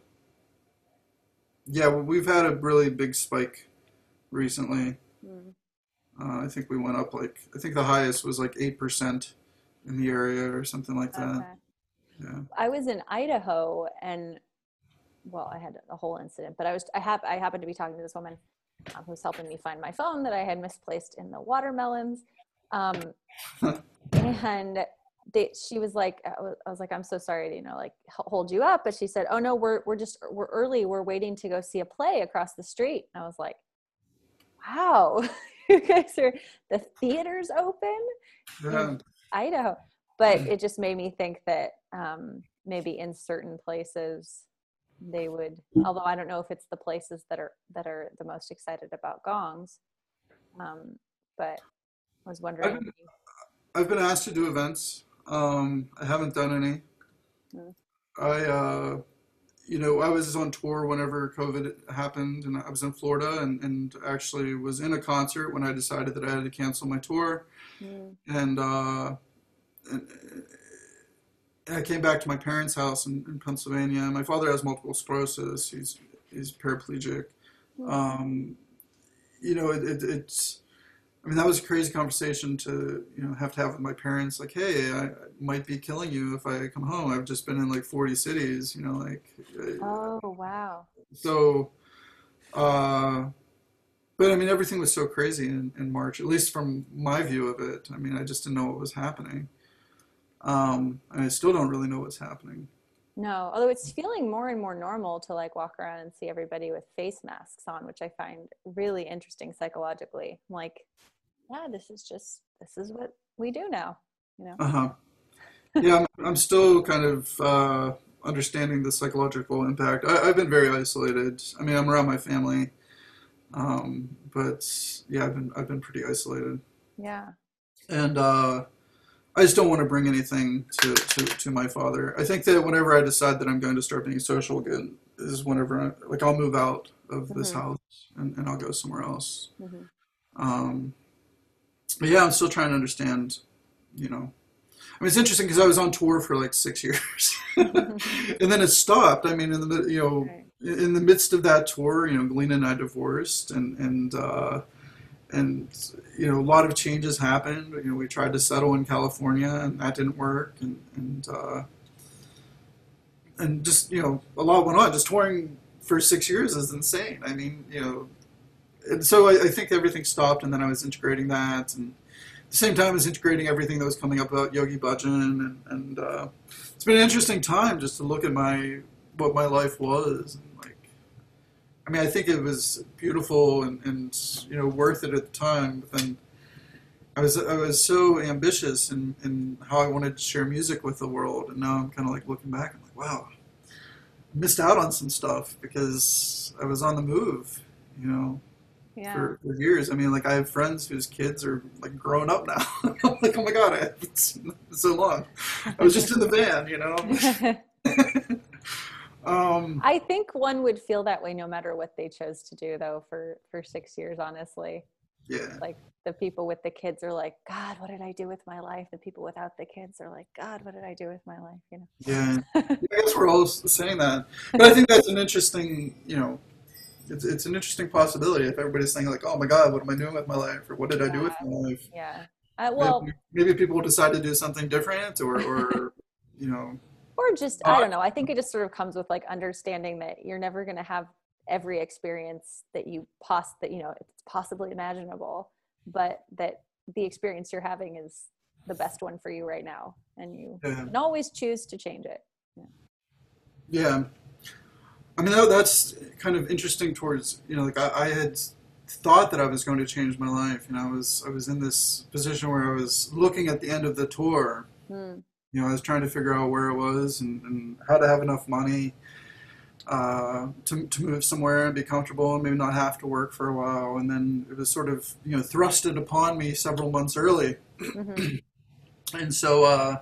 yeah, we've had a really big spike recently. Mm. Uh, I think we went up like I think the highest was like eight percent in the area or something like that. Okay. Yeah. I was in Idaho and well, I had a whole incident, but I was I hap- I happened to be talking to this woman um, who's helping me find my phone that I had misplaced in the watermelons. Um, and they, she was like, I was like, I'm so sorry to, you know, like hold you up. But she said, oh no, we're, we're just, we're early. We're waiting to go see a play across the street. And I was like, wow, you guys are, the theater's open yeah. Idaho. But it just made me think that um, maybe in certain places they would, although I don't know if it's the places that are, that are the most excited about gongs. Um, but I was wondering. I've been, I've been asked to do events um, I haven't done any. Mm. I, uh, you know, I was on tour whenever COVID happened, and I was in Florida, and, and actually was in a concert when I decided that I had to cancel my tour, mm. and, uh, and, I came back to my parents' house in, in, Pennsylvania. My father has multiple sclerosis; he's he's paraplegic. Mm. Um, you know, it, it, it's I mean, that was a crazy conversation to you know have to have with my parents. Like, hey, I might be killing you if I come home. I've just been in like 40 cities. You know, like. Oh wow. So, uh, but I mean, everything was so crazy in, in March. At least from my view of it. I mean, I just didn't know what was happening. Um, and I still don't really know what's happening. No, although it's feeling more and more normal to like walk around and see everybody with face masks on, which I find really interesting psychologically. Like, yeah, this is just this is what we do now. You know. Uh huh. Yeah, I'm, I'm still kind of uh, understanding the psychological impact. I, have been very isolated. I mean, I'm around my family, um, but yeah, I've been I've been pretty isolated. Yeah. And uh, I just don't want to bring anything to, to, to my father. I think that whenever I decide that I'm going to start being social again, is whenever I, like I'll move out of this mm-hmm. house and, and I'll go somewhere else. Mm-hmm. Um, but yeah, I'm still trying to understand, you know. I mean, it's interesting because I was on tour for like six years, and then it stopped. I mean, in the you know, right. in the midst of that tour, you know, Galina and I divorced, and and uh, and you know, a lot of changes happened. You know, we tried to settle in California, and that didn't work, and and uh, and just you know, a lot went on. Just touring for six years is insane. I mean, you know, and so I, I, think everything stopped, and then I was integrating that, and at the same time, I was integrating everything that was coming up about Yogi Bhajan, and, and uh, it's been an interesting time just to look at my what my life was. Like, I mean, I think it was beautiful and, and you know worth it at the time, but then I was I was so ambitious in, in how I wanted to share music with the world, and now I'm kind of like looking back. I'm like, wow, missed out on some stuff because I was on the move, you know, Yeah. for, for years. I mean, like I have friends whose kids are like grown up now. I'm like, oh my god, I haven't seen so long. I was just in the van, you know. um, I think one would feel that way no matter what they chose to do, though. For for six years, honestly, yeah, like the people with the kids are like, God, what did I do with my life? The people without the kids are like, God, what did I do with my life? You know. yeah. I guess we're all saying that, but I think that's an interesting, you know, it's, it's an interesting possibility if everybody's saying like, oh my god, what am I doing with my life, or what did I do with my life? Yeah. Uh, well, maybe, maybe people will decide to do something different, or, or you know, or just Uh, I don't know. I think it just sort of comes with like understanding that you're never going to have every experience that you poss that you know it's possibly imaginable, but that the experience you're having is the best one for you right now, and you yeah. can always choose to change it. Yeah, I mean that's kind of interesting. Towards you know, like I, I had thought that I was going to change my life. You know, I was I was in this position where I was looking at the end of the tour. Hmm. You know, I was trying to figure out where it was and, and how to have enough money uh, to to move somewhere and be comfortable and maybe not have to work for a while. And then it was sort of you know thrusted upon me several months early. Mhm. And so, uh,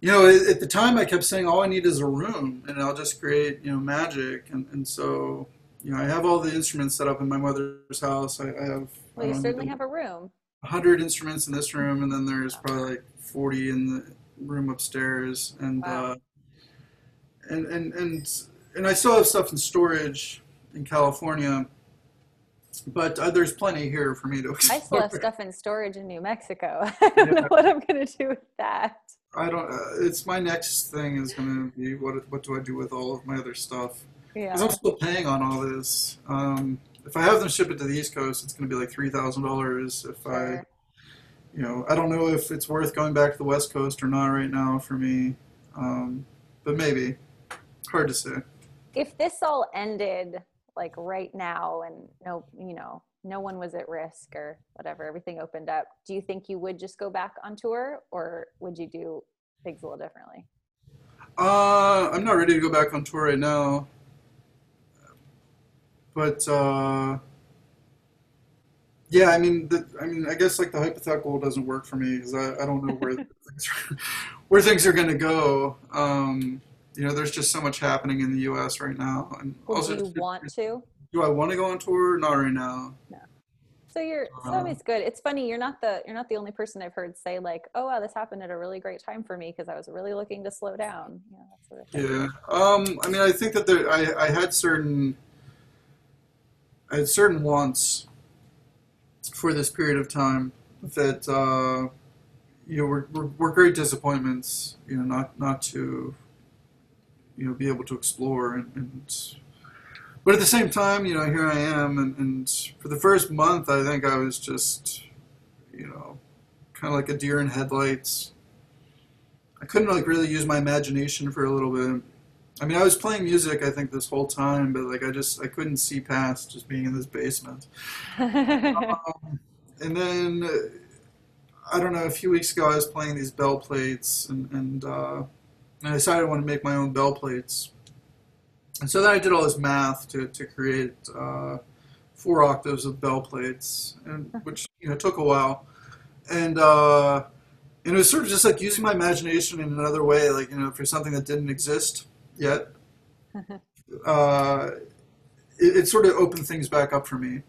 you know, at, the time I kept saying, all I need is a room and I'll just create, you know, magic. And, and so, you know, I have all the instruments set up in my mother's house. I, I have Well, you um, certainly have a room. 100 instruments in this room, and then there's probably like 40 in the room upstairs. And, Wow. uh, and, and, and, and I still have stuff in storage in California. But uh, there's plenty here for me to I still have stuff in storage in New Mexico. I don't know what I'm going to do with that. I don't. Uh, it's my next thing is going to be what what do I do with all of my other stuff? Because Yeah. I'm still paying on all this. Um, if I have them ship it to the East Coast, it's going to be like three thousand dollars. If I, you know, I don't know if it's worth going back to the West Coast or not right now for me, um, but maybe. Hard to say. if this all ended like right now and no you know no one was at risk or whatever everything opened up do you think you would just go back on tour or would you do things a little differently Uh, I'm not ready to go back on tour right now, but uh, yeah, I mean, the, I mean, I guess like the hypothetical doesn't work for me because I, I don't know where things are, where things are going to go. Um, you know, there's just so much happening in the U.S. right now, and would also, you want to do I want to go on tour? Not right now. No. So you're so Uh, it's good it's funny you're not the you're not the only person i've heard say like oh wow this happened at a really great time for me because i was really looking to slow down you know, that sort of. Yeah. Um, I mean, I think that there, I, I had certain, I had certain wants for this period of time that, uh, you know, were, were, were great disappointments, you know, not, not to, you know, be able to explore and, and but at the same time, you know, here I am, and, and for the first month, I think I was just, you know, kind of like a deer in headlights. I couldn't like really use my imagination for a little bit. I mean, I was playing music, I think, this whole time, but like I just I couldn't see past just being in this basement. Um, and then I don't know, a few weeks ago, I was playing these bell plates, and and, uh, and I decided I wanted to make my own bell plates. And so then I did all this math to to create uh, four octaves of bell plates, and which you know took a while, and. Uh, and it was sort of just like using my imagination in another way, like you know, for something that didn't exist yet. uh, it, it sort of opened things back up for me,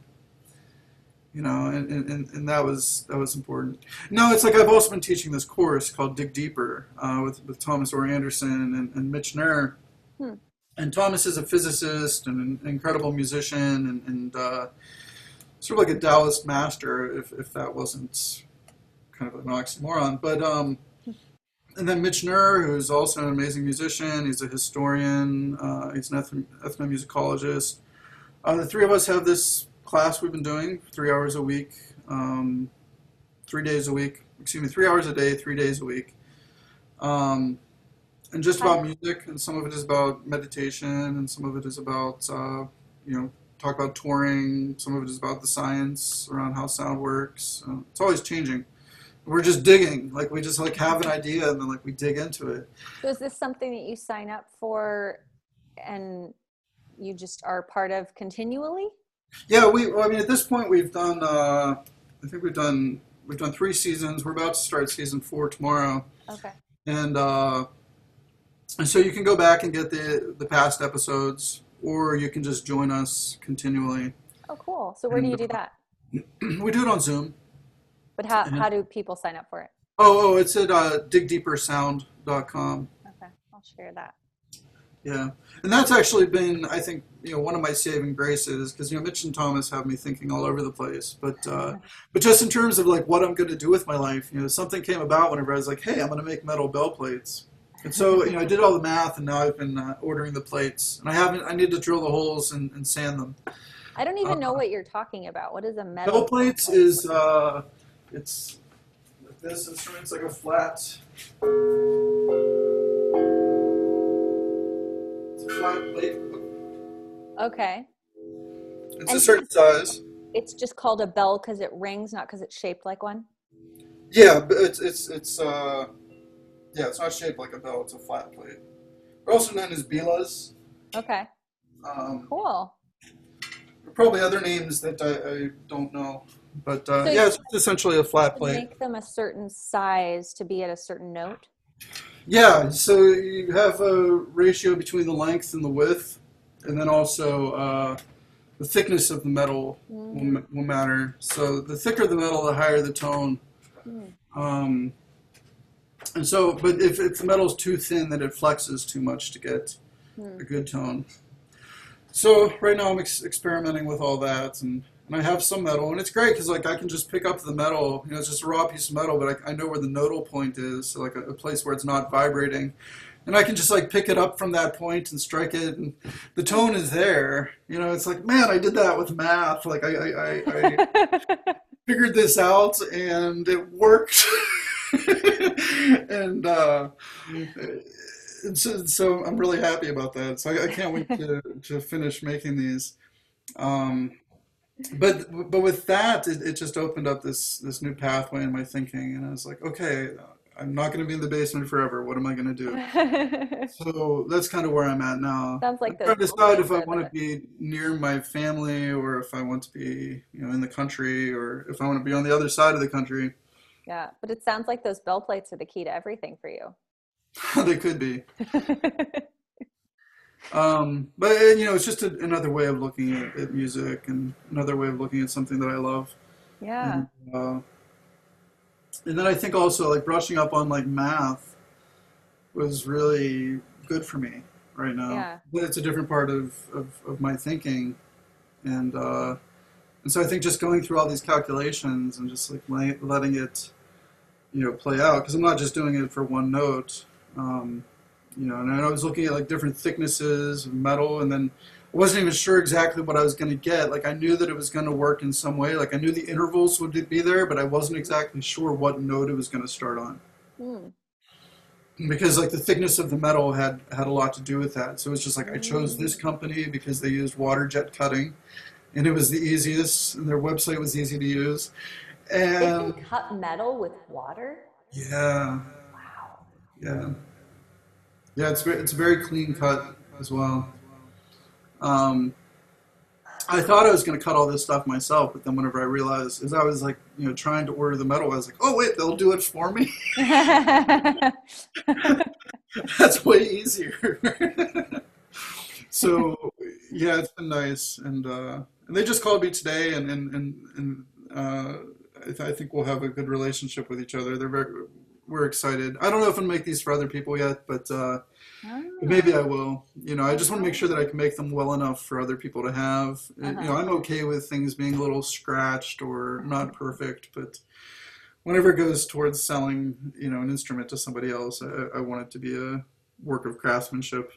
you know, and, and, and that was that was important. No, it's like I've also been teaching this course called Dig Deeper uh, with with Thomas Orr Anderson and, and Mitch Nur. Hmm. And Thomas is a physicist and an incredible musician and, and uh, sort of like a Taoist master, if, if that wasn't kind of an oxymoron. But um, and then Mitch Nur, who's also an amazing musician. He's a historian. Uh, he's an ethno- ethnomusicologist. Uh, the three of us have this class we've been doing three hours a week, um, three days a week. Excuse me, three hours a day, three days a week. Um, and just about music, and some of it is about meditation, and some of it is about uh, you know talk about touring. Some of it is about the science around how sound works. Uh, it's always changing. We're just digging. Like we just like have an idea and then like we dig into it. So is this something that you sign up for and you just are part of continually? Yeah, we. Well, I mean, at this point, we've done. Uh, I think we've done. We've done three seasons. We're about to start season four tomorrow. Okay. And uh, and so you can go back and get the the past episodes, or you can just join us continually. Oh, cool. So where do you do that? we do it on Zoom. But how, how do people sign up for it? Oh, oh, it's at uh, digdeepersound.com. Okay, I'll share that. Yeah, and that's actually been, I think, you know, one of my saving graces because you know Mitch and Thomas have me thinking all over the place. But uh, but just in terms of like what I'm going to do with my life, you know, something came about whenever I was like, hey, I'm going to make metal bell plates. And so you know, I did all the math, and now I've been uh, ordering the plates, and I haven't. I need to drill the holes and, and sand them. I don't even know Uh, what you're talking about. What is a metal? Bell plates is uh, it's like this instrument. It's like a flat. It's a flat plate. Okay. It's And- a certain size. It's just called a bell because it rings, not because it's shaped like one. Yeah, but it's it's it's uh, yeah, it's not shaped like a bell. It's a flat plate. They're also known as bilas. Okay. Um, Cool. probably other names that I, I don't know, but uh, So yeah, it's essentially a flat plate. make them a certain size to be at a certain note. Yeah, so you have a ratio between the length and the width, and then also uh, the thickness of the metal will, Mm. ma- will matter. So the thicker the metal, the higher the tone. Mm. Um, and so, but if, if the metal's too thin, then it flexes too much to get Hmm. a good tone. So right now I'm ex- experimenting with all that, and, and I have some metal, and it's great because like I can just pick up the metal. You know, it's just a raw piece of metal, but I, I know where the nodal point is, so like a, a place where it's not vibrating, and I can just like pick it up from that point and strike it, and the tone is there. You know, it's like man, I did that with math. Like I I, I, I figured this out, and it worked. and uh, and so, so I'm really happy about that. So I, I can't wait to, to finish making these. Um, but but with that, it, it just opened up this this new pathway in my thinking, and I was like, okay, I'm not going to be in the basement forever. What am I going to do? So that's kind of where I'm at now. Sounds like to decide if I want to be near my family or if I want to be, you know, in the country or if I want to be on the other side of the country. Yeah, but it sounds like those bell plates are the key to everything for you. they could be. Um, but you know, it's just a, another way of looking at, at music and another way of looking at something that I love. yeah. And, uh, and then I think also like brushing up on like math was really good for me right now. Yeah. But it's a different part of, of, of my thinking. And, uh, and so I think just going through all these calculations and just like letting, it, you know, play out because I'm not just doing it for one note. Um, you know, and I was looking at like different thicknesses of metal, and then I wasn't even sure exactly what I was going to get. Like I knew that it was going to work in some way. Like I knew the intervals would be there, but I wasn't exactly sure what note it was going to start on Hmm. because like the thickness of the metal had had a lot to do with that. So it's just like I chose this company because they used water jet cutting, and it was the easiest, and their website was easy to use, They and can cut metal with water? yeah, Wow. yeah, yeah. It's very, it's a very clean cut as well. Um, I thought I was going to cut all this stuff myself, but then whenever I realized, as I was like, you know, trying to order the metal, I was like, oh wait, they'll do it for me. That's way easier. so yeah, it's been nice, and uh, and they just called me today, and and and, and uh, I, th- I think we'll have a good relationship with each other. They're very, we're excited. I don't know if I'm gonna make these for other people yet, but uh, but maybe I will. You know, I just want to make sure that I can make them well enough for other people to have. Uh, You know, I'm okay with things being a little scratched or not perfect, but whenever it goes towards selling, you know, an instrument to somebody else, I, I want it to be a work of craftsmanship.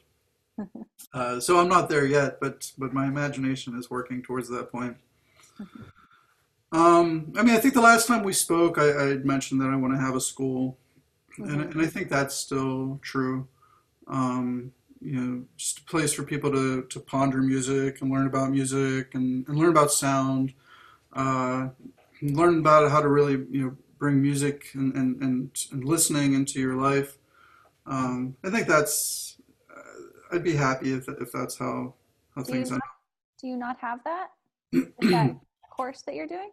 Uh, so I'm not there yet, but but my imagination is working towards that point. Um, I mean, I think the last time we spoke, I, I mentioned that I want to have a school, and, and I think that's still true. Um, you know just a place for people to to ponder music and learn about music and, and learn about sound, uh, and learn about how to really you know bring music and and and, and listening into your life. Um, I think that's I'd be happy if if that's how how Do things you not, do you not have that? That course that you're doing?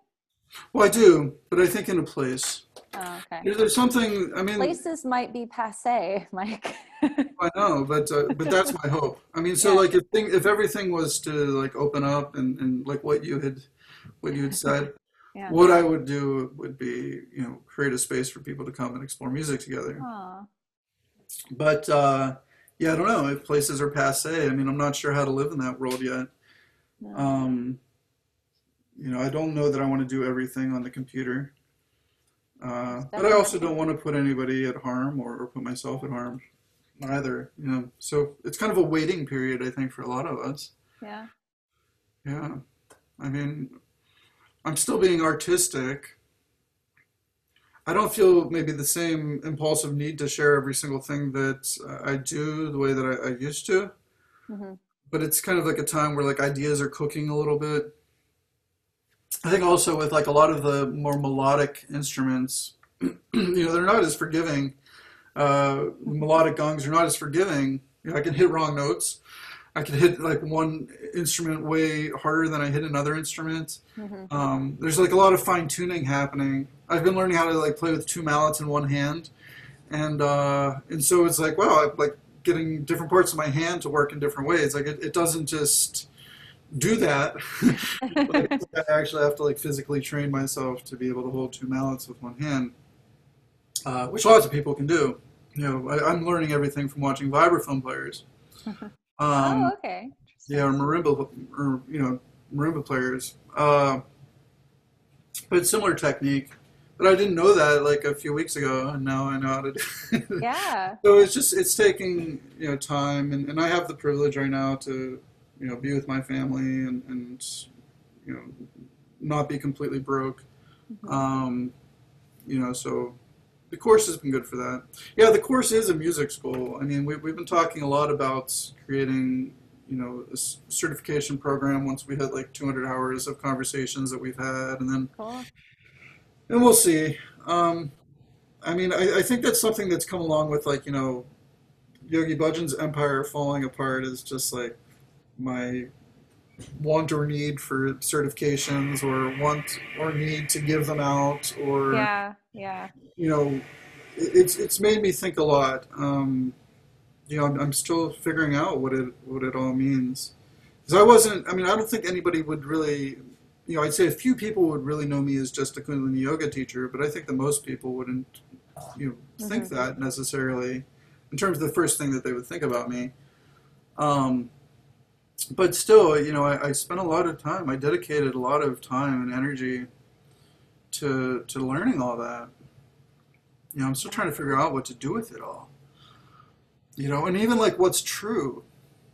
Well, I do, but I think in a place. Oh, okay. There's, there's something. I mean, Places might be passe, Mike. I know, but uh, but that's my hope. I mean, so Yeah. like if thing, if everything was to like open up and, and like what you had what you had said, yeah. what I would do would be you know create a space for people to come and explore music together. Aw. But uh, yeah, I don't know if places are passe. I mean, I'm not sure how to live in that world yet. No. Um, you know, I don't know that I want to do everything on the computer. Uh, but I also don't want to put anybody at harm or, or put myself at harm either. You know, so it's kind of a waiting period, I think, for a lot of us. yeah. Yeah, I mean, I'm still being artistic. I don't feel maybe the same impulsive need to share every single thing that I do the way that I, I used to. hmm but it's kind of like a time where like ideas are cooking a little bit. I think also with like a lot of the more melodic instruments, you know, they're not as forgiving. Uh, melodic gongs are not as forgiving. You know, I can hit wrong notes. I could hit like one instrument way harder than I hit another instrument. hmm Um, there's like a lot of fine tuning happening. I've been learning how to like play with two mallets in one hand, and uh, and so it's like wow, I'm like getting different parts of my hand to work in different ways. Like it, it doesn't just do that. Like, I actually have to like physically train myself to be able to hold two mallets with one hand, uh, which lots of people can do. You know, I, I'm learning everything from watching vibraphone players. Um, oh, okay. yeah, or marimba, or you know, marimba players. Uh, but similar technique. But I didn't know that like a few weeks ago, and now I know how to do it. Yeah. So it's just it's taking you know time, and, and I have the privilege right now to you know be with my family and and you know not be completely broke. Mhm. Um, you know, so the course has been good for that. Yeah, the course is a music school. I mean, we, we've been talking a lot about creating, you know, a s- certification program once we hit like 200 hours of conversations that we've had, and then Cool. and we'll see. Um, I mean, I, I think that's something that's come along with like you know, Yogi Bhajan's empire falling apart is just like my want or need for certifications or want or need to give them out or Yeah. Yeah. you know, it's it's made me think a lot. Um, you know, I'm, I'm still figuring out what it what it all means. Because I wasn't. I mean, I don't think anybody would really. You know, I'd say a few people would really know me as just a Kundalini yoga teacher, but I think that most people wouldn't, you know, think Mhm. that necessarily, in terms of the first thing that they would think about me. Um, but still, you know, I, I spent a lot of time. I dedicated a lot of time and energy to to learning all that. You know, I'm still trying to figure out what to do with it all. You know, and even like what's true.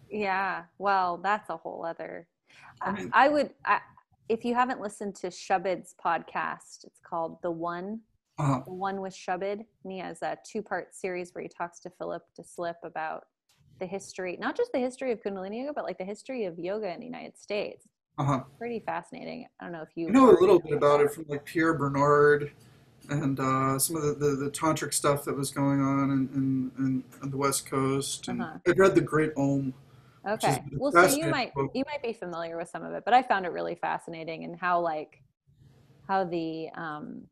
Yeah. Well, that's a whole other. I I, mean- I would. I, if you haven't listened to Shubid's podcast, it's called The One. Uh, The One with Shubid. And he has a two-part series where he talks to Philip Deslippe about the history, not just the history of Kundalini yoga, but like the history of yoga in the United States. uh-huh. Pretty fascinating. I don't know if you I know a little bit about it from like Pierre Bernard and uh, some of the, the, the tantric stuff that was going on in, in, in, on the West Coast. And Uh-huh. I'd read The Great Oom. Okay. Well, so you might book. you might be familiar with some of it, but I found it really fascinating and how like how the um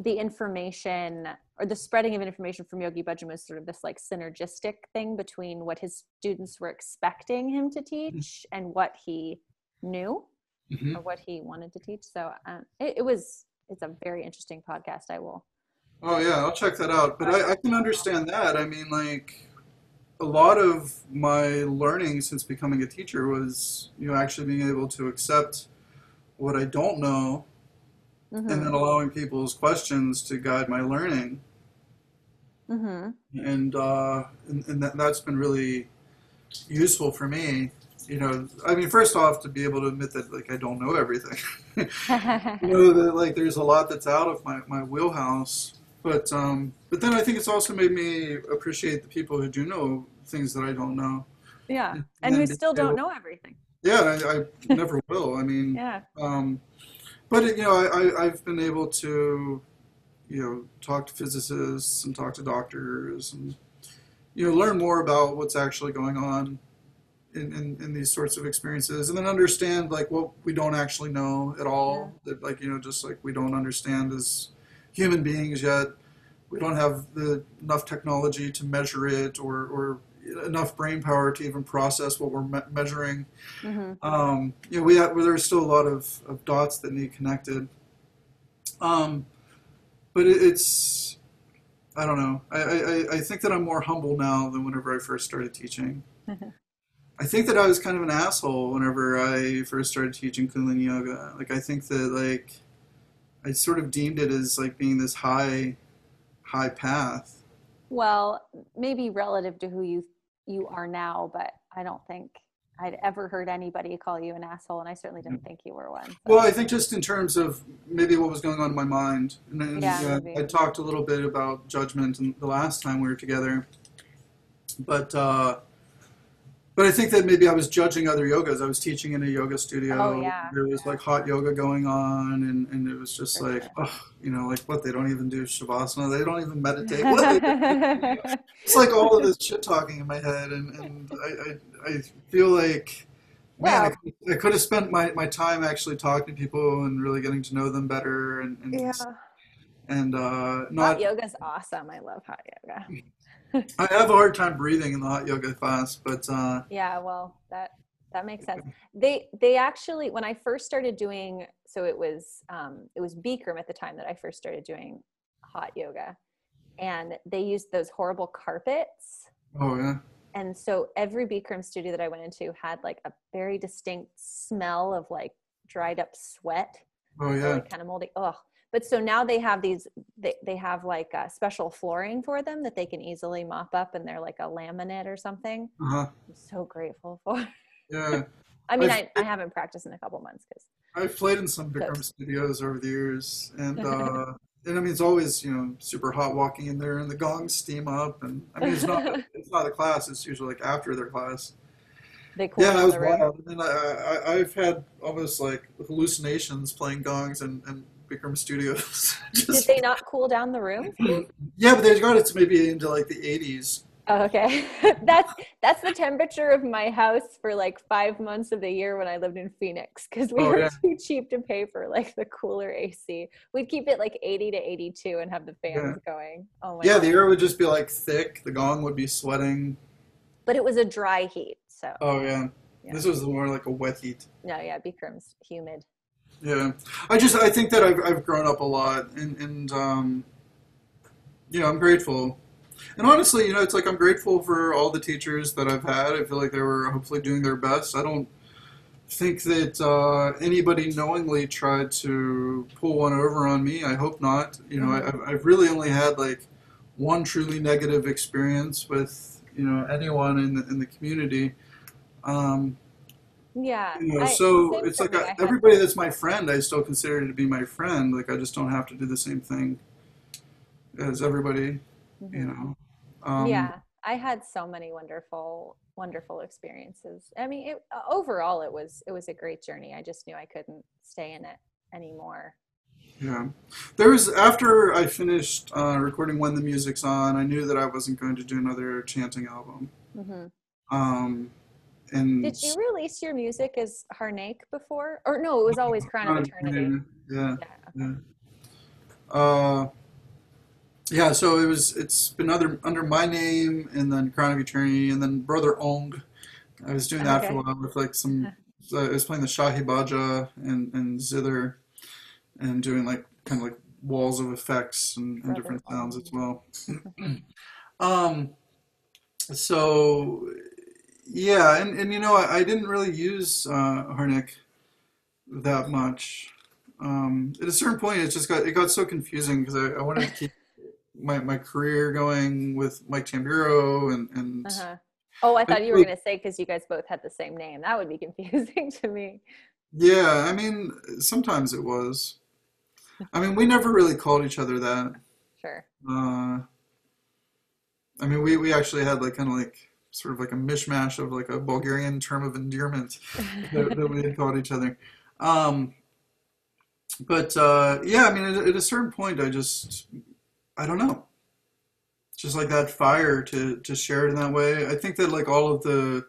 the information or the spreading of information from Yogi Bhajan was sort of this like synergistic thing between what his students were expecting him to teach and what he knew Mhm. or what he wanted to teach. So um, it, it was it's a very interesting podcast. I will. Oh yeah, I'll check that out. But I, I can understand that. I mean, like a lot of my learning since becoming a teacher was, you know, actually being able to accept what I don't know Mm-hmm. and then allowing people's questions to guide my learning. mm-hmm. And uh, and, and that, that's been really useful for me. You know, I mean, first off, to be able to admit that like I don't know everything. you know that like there's a lot that's out of my, my wheelhouse but um but then i think it's also made me appreciate the people who do know things that I don't know. Yeah, And and who still don't know everything. Yeah, I, I never will. I mean, Yeah. um, but you know, I, I, I've been able to, you know, talk to physicists and talk to doctors and you know learn more about what's actually going on in, in, in these sorts of experiences, and then understand like what we don't actually know at all. That like you know, just like we don't understand as human beings yet. We don't have the enough technology to measure it, or, or enough brain power to even process what we're me- measuring hmm um, you know, we have, well, there's still a lot of, of dots that need connected. Um, but it, it's, I don't know. I, I, I think that I'm more humble now than whenever I first started teaching. I think that I was kind of an asshole whenever I first started teaching Kundalini Yoga. Like, I think that, like, I sort of deemed it as, like, being this high, high path. Well, maybe relative to who you you are now, but I don't think I'd ever heard anybody call you an asshole, and I certainly didn't think you were one. so- Well, I think just in terms of maybe what was going on in my mind, and, and Yeah, uh. I talked a little bit about judgment the last time we were together, but uh, but I think that maybe I was judging other yogas. I was teaching in a yoga studio. Oh, yeah. There was like hot yoga going on, and, and it was just For like, sure. oh, you know, like what they don't even do shavasana. They don't even meditate. What are they doing? it's like all of this shit talking in my head, and, and I, I, I feel like, man, I, Well- I could have spent my, my time actually talking to people and really getting to know them better, and and, yeah, and uh, hot not. yoga's awesome. I love hot yoga. I have a hard time breathing in the hot yoga class, but uh, Yeah, well, that that makes sense. They they actually when I first started doing so it was um, it was Bikram at the time that I first started doing hot yoga, and they used those horrible carpets. oh yeah, And so every Bikram studio that I went into had like a very distinct smell of like dried up sweat, oh yeah, like kind of moldy. Ugh. But so now they have these, they, they have like a special flooring for them that they can easily mop up and they're like a laminate or something. uh-huh. I'm so grateful for. yeah. I mean, I, I've- I haven't practiced in a couple months because I've played in some Bikram studios over the years, and uh, and I mean it's always you know super hot walking in there, and the gongs steam up, and I mean it's not it's not a class; it's usually like after their class. they cool Yeah, I was the wild. And then I, I I've had almost like hallucinations playing gongs and and Bikram studios. Did they not cool down the room? yeah, but they got it to maybe into like the 80s. Oh, okay. that's that's the temperature of my house for like five months of the year when I lived in Phoenix because we Oh, were yeah. too cheap to pay for like the cooler AC. We'd keep it like 80 to 82 and have the fans going. Oh my Yeah, god. the air would just be like thick. The gong would be sweating. but it was a dry heat, so Oh yeah, Yeah. this was more like a wet heat. no, yeah, Bikram's humid. Yeah, I just I think that I've I've grown up a lot, and and um, you know I'm grateful, and honestly, you know it's like I'm grateful for all the teachers that I've had. I feel like they were hopefully doing their best. I don't think that uh, anybody knowingly tried to pull one over on me. I hope not. You know, I, I've- I've really only had like one truly negative experience with you know anyone in the in the community. Um, Yeah. you know, I- so it's like me. I, I everybody that's my friend, I still consider to be my friend. Like I just don't have to do the same thing as everybody, Mhm. you know. Um, yeah i had so many wonderful wonderful experiences i mean it, uh, overall it was it was a great journey i just knew i couldn't stay in it anymore yeah. There was after I finished uh, recording when the music's on, I knew that I wasn't going to do another chanting album. hmm Um, and did you release your music as harnaik before or no it was always crown of eternity Yeah. yeah Yeah. Uh, yeah, so it was. It's been under under my name, and then Crown of Eternity, and then Brother Ong. I was doing that for a Okay. while with like some. So I was playing the Shahi Baja and and zither, and doing like kind of like walls of effects and, and different sounds as well. um, so yeah, and and you know I, I didn't really use uh, Harnaik that much um, at a certain point, it just got it got so confusing because I, I wanted to keep my, my career going with Mike Tamburo and and uh-huh. oh i thought you were going to say because you guys both had the same name that would be confusing to me yeah, I mean sometimes it was. I mean, we never really called each other that. sure Uh, I mean, we, we actually had like kind of like sort of like a mishmash of like a Bulgarian term of endearment that, that we had called each other. Um, but uh, yeah, I mean, at, at a certain point, I just, I don't know, just like that fire to to share it in that way. I think that like all of the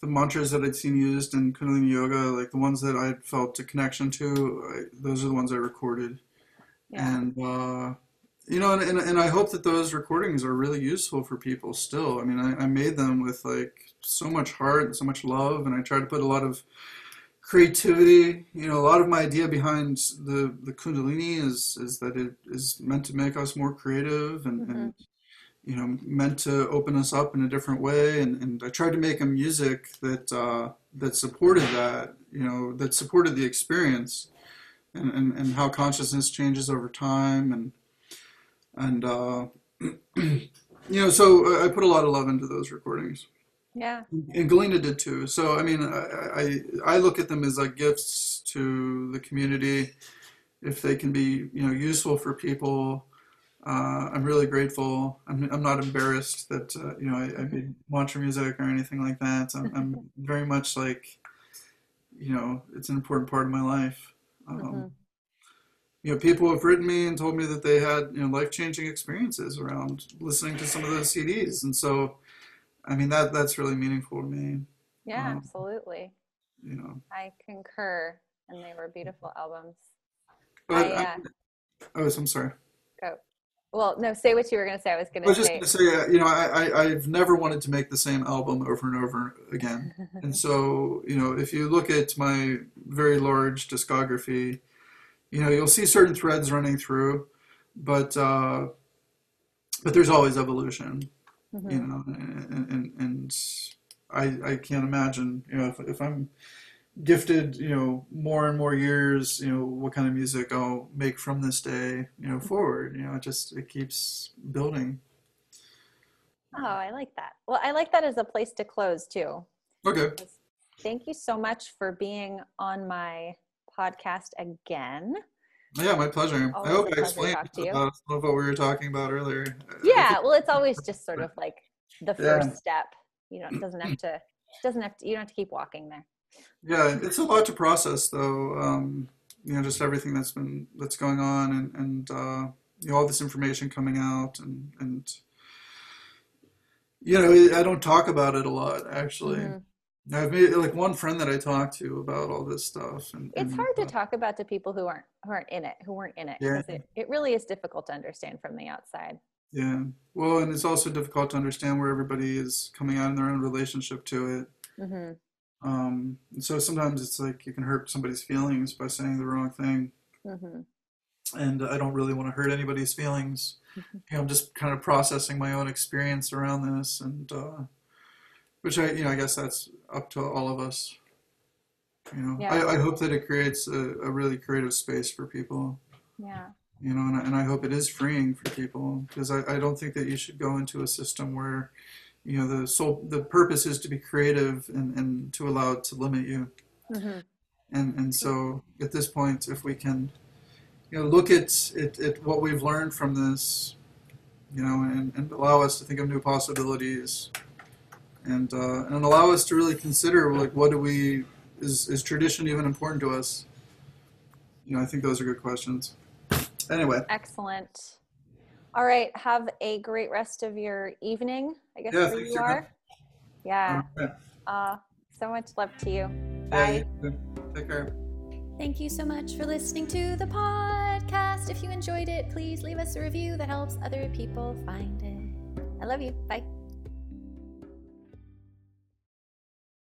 the mantras that I'd seen used in Kundalini Yoga, like the ones that I felt a connection to, I, those are the ones I recorded. Yeah. And, uh, you know, and, and, and I hope that those recordings are really useful for people still. I mean, I, I made them with like so much heart and so much love, and I tried to put a lot of creativity. You know, a lot of my idea behind the, the Kundalini is, is that it is meant to make us more creative and, Mhm. and you know, meant to open us up in a different way. And, and I tried to make a music that uh, that supported that, you know, that supported the experience and, and, and how consciousness changes over time and and uh, you know, so I put a lot of love into those recordings. Yeah. And Galina did too. So I mean, I, I I look at them as like gifts to the community. If they can be you know useful for people, uh, I'm really grateful. I'm I'm not embarrassed that uh, you know I, I made mantra music or anything like that. I'm I'm very much like you know it's an important part of my life. Um, Mhm. You know, people have written me and told me that they had you know life changing experiences around listening to some of those CDs, and so I mean that that's really meaningful to me. Yeah, Um, absolutely. You know, I concur. And they were beautiful albums. but I, uh, I, oh, I'm sorry. Go. Well, no, say what you were going to say. I was going to. I was just say. going to say, uh, you know, I, I, I've never wanted to make the same album over and over again. And so, you know, if you look at my very large discography, you know, you'll see certain threads running through, but uh, but there's always evolution, Mhm. you know, and and, and I I can't imagine, you know, if if I'm gifted, you know, more and more years, you know, what kind of music I'll make from this day, you know, forward. You know, it just it keeps building. Oh, I like that. Well, I like that as a place to close too. Okay. Thank you so much for being on my podcast again. Yeah, my pleasure. Always I hope I explained talk to you. about some of what we were talking about earlier. Yeah, well, it's always just sort of like the Yeah. first step. You know, it doesn't have to. Doesn't have to. You don't have to keep walking there. yeah, it's a lot to process, though. Um, you know, just everything that's been that's going on, and and uh, you know, all this information coming out, and and you know, I don't talk about it a lot actually. Mhm. I've made like one friend that I talked to about all this stuff, and, It's and, hard to talk about to people who aren't who aren't in it, who weren't in it, Yeah. it, it really is difficult to understand from the outside. Yeah, well, and it's also difficult to understand where everybody is coming out in their own relationship to it. Mm-hmm. Um, and so sometimes it's like you can hurt somebody's feelings by saying the wrong thing, Mm-hmm. and I don't really want to hurt anybody's feelings. Mhm. You know, I'm just kind of processing my own experience around this, and uh, which I, you know, I guess that's up to all of us. You know, Yeah. I, I hope that it creates a, a really creative space for people. Yeah. You know, and I, and I hope it is freeing for people because I, I don't think that you should go into a system where, you know, the sole the purpose is to be creative and, and to allow it to limit you. hmm And and so at this point, if we can, you know, look at at, at what we've learned from this, you know, and, and allow us to think of new possibilities, and uh, and allow us to really consider like what do we is is tradition even important to us? You know, I think those are good questions. Anyway, Excellent. All right. Have a great rest of your evening. I guess Yeah, where you Jessica. are. Yeah. yeah, Uh, so much love to you. yeah, Bye. you take care. Thank you so much for listening to the podcast. If you enjoyed it, please leave us a review that helps other people find it. I love you. Bye.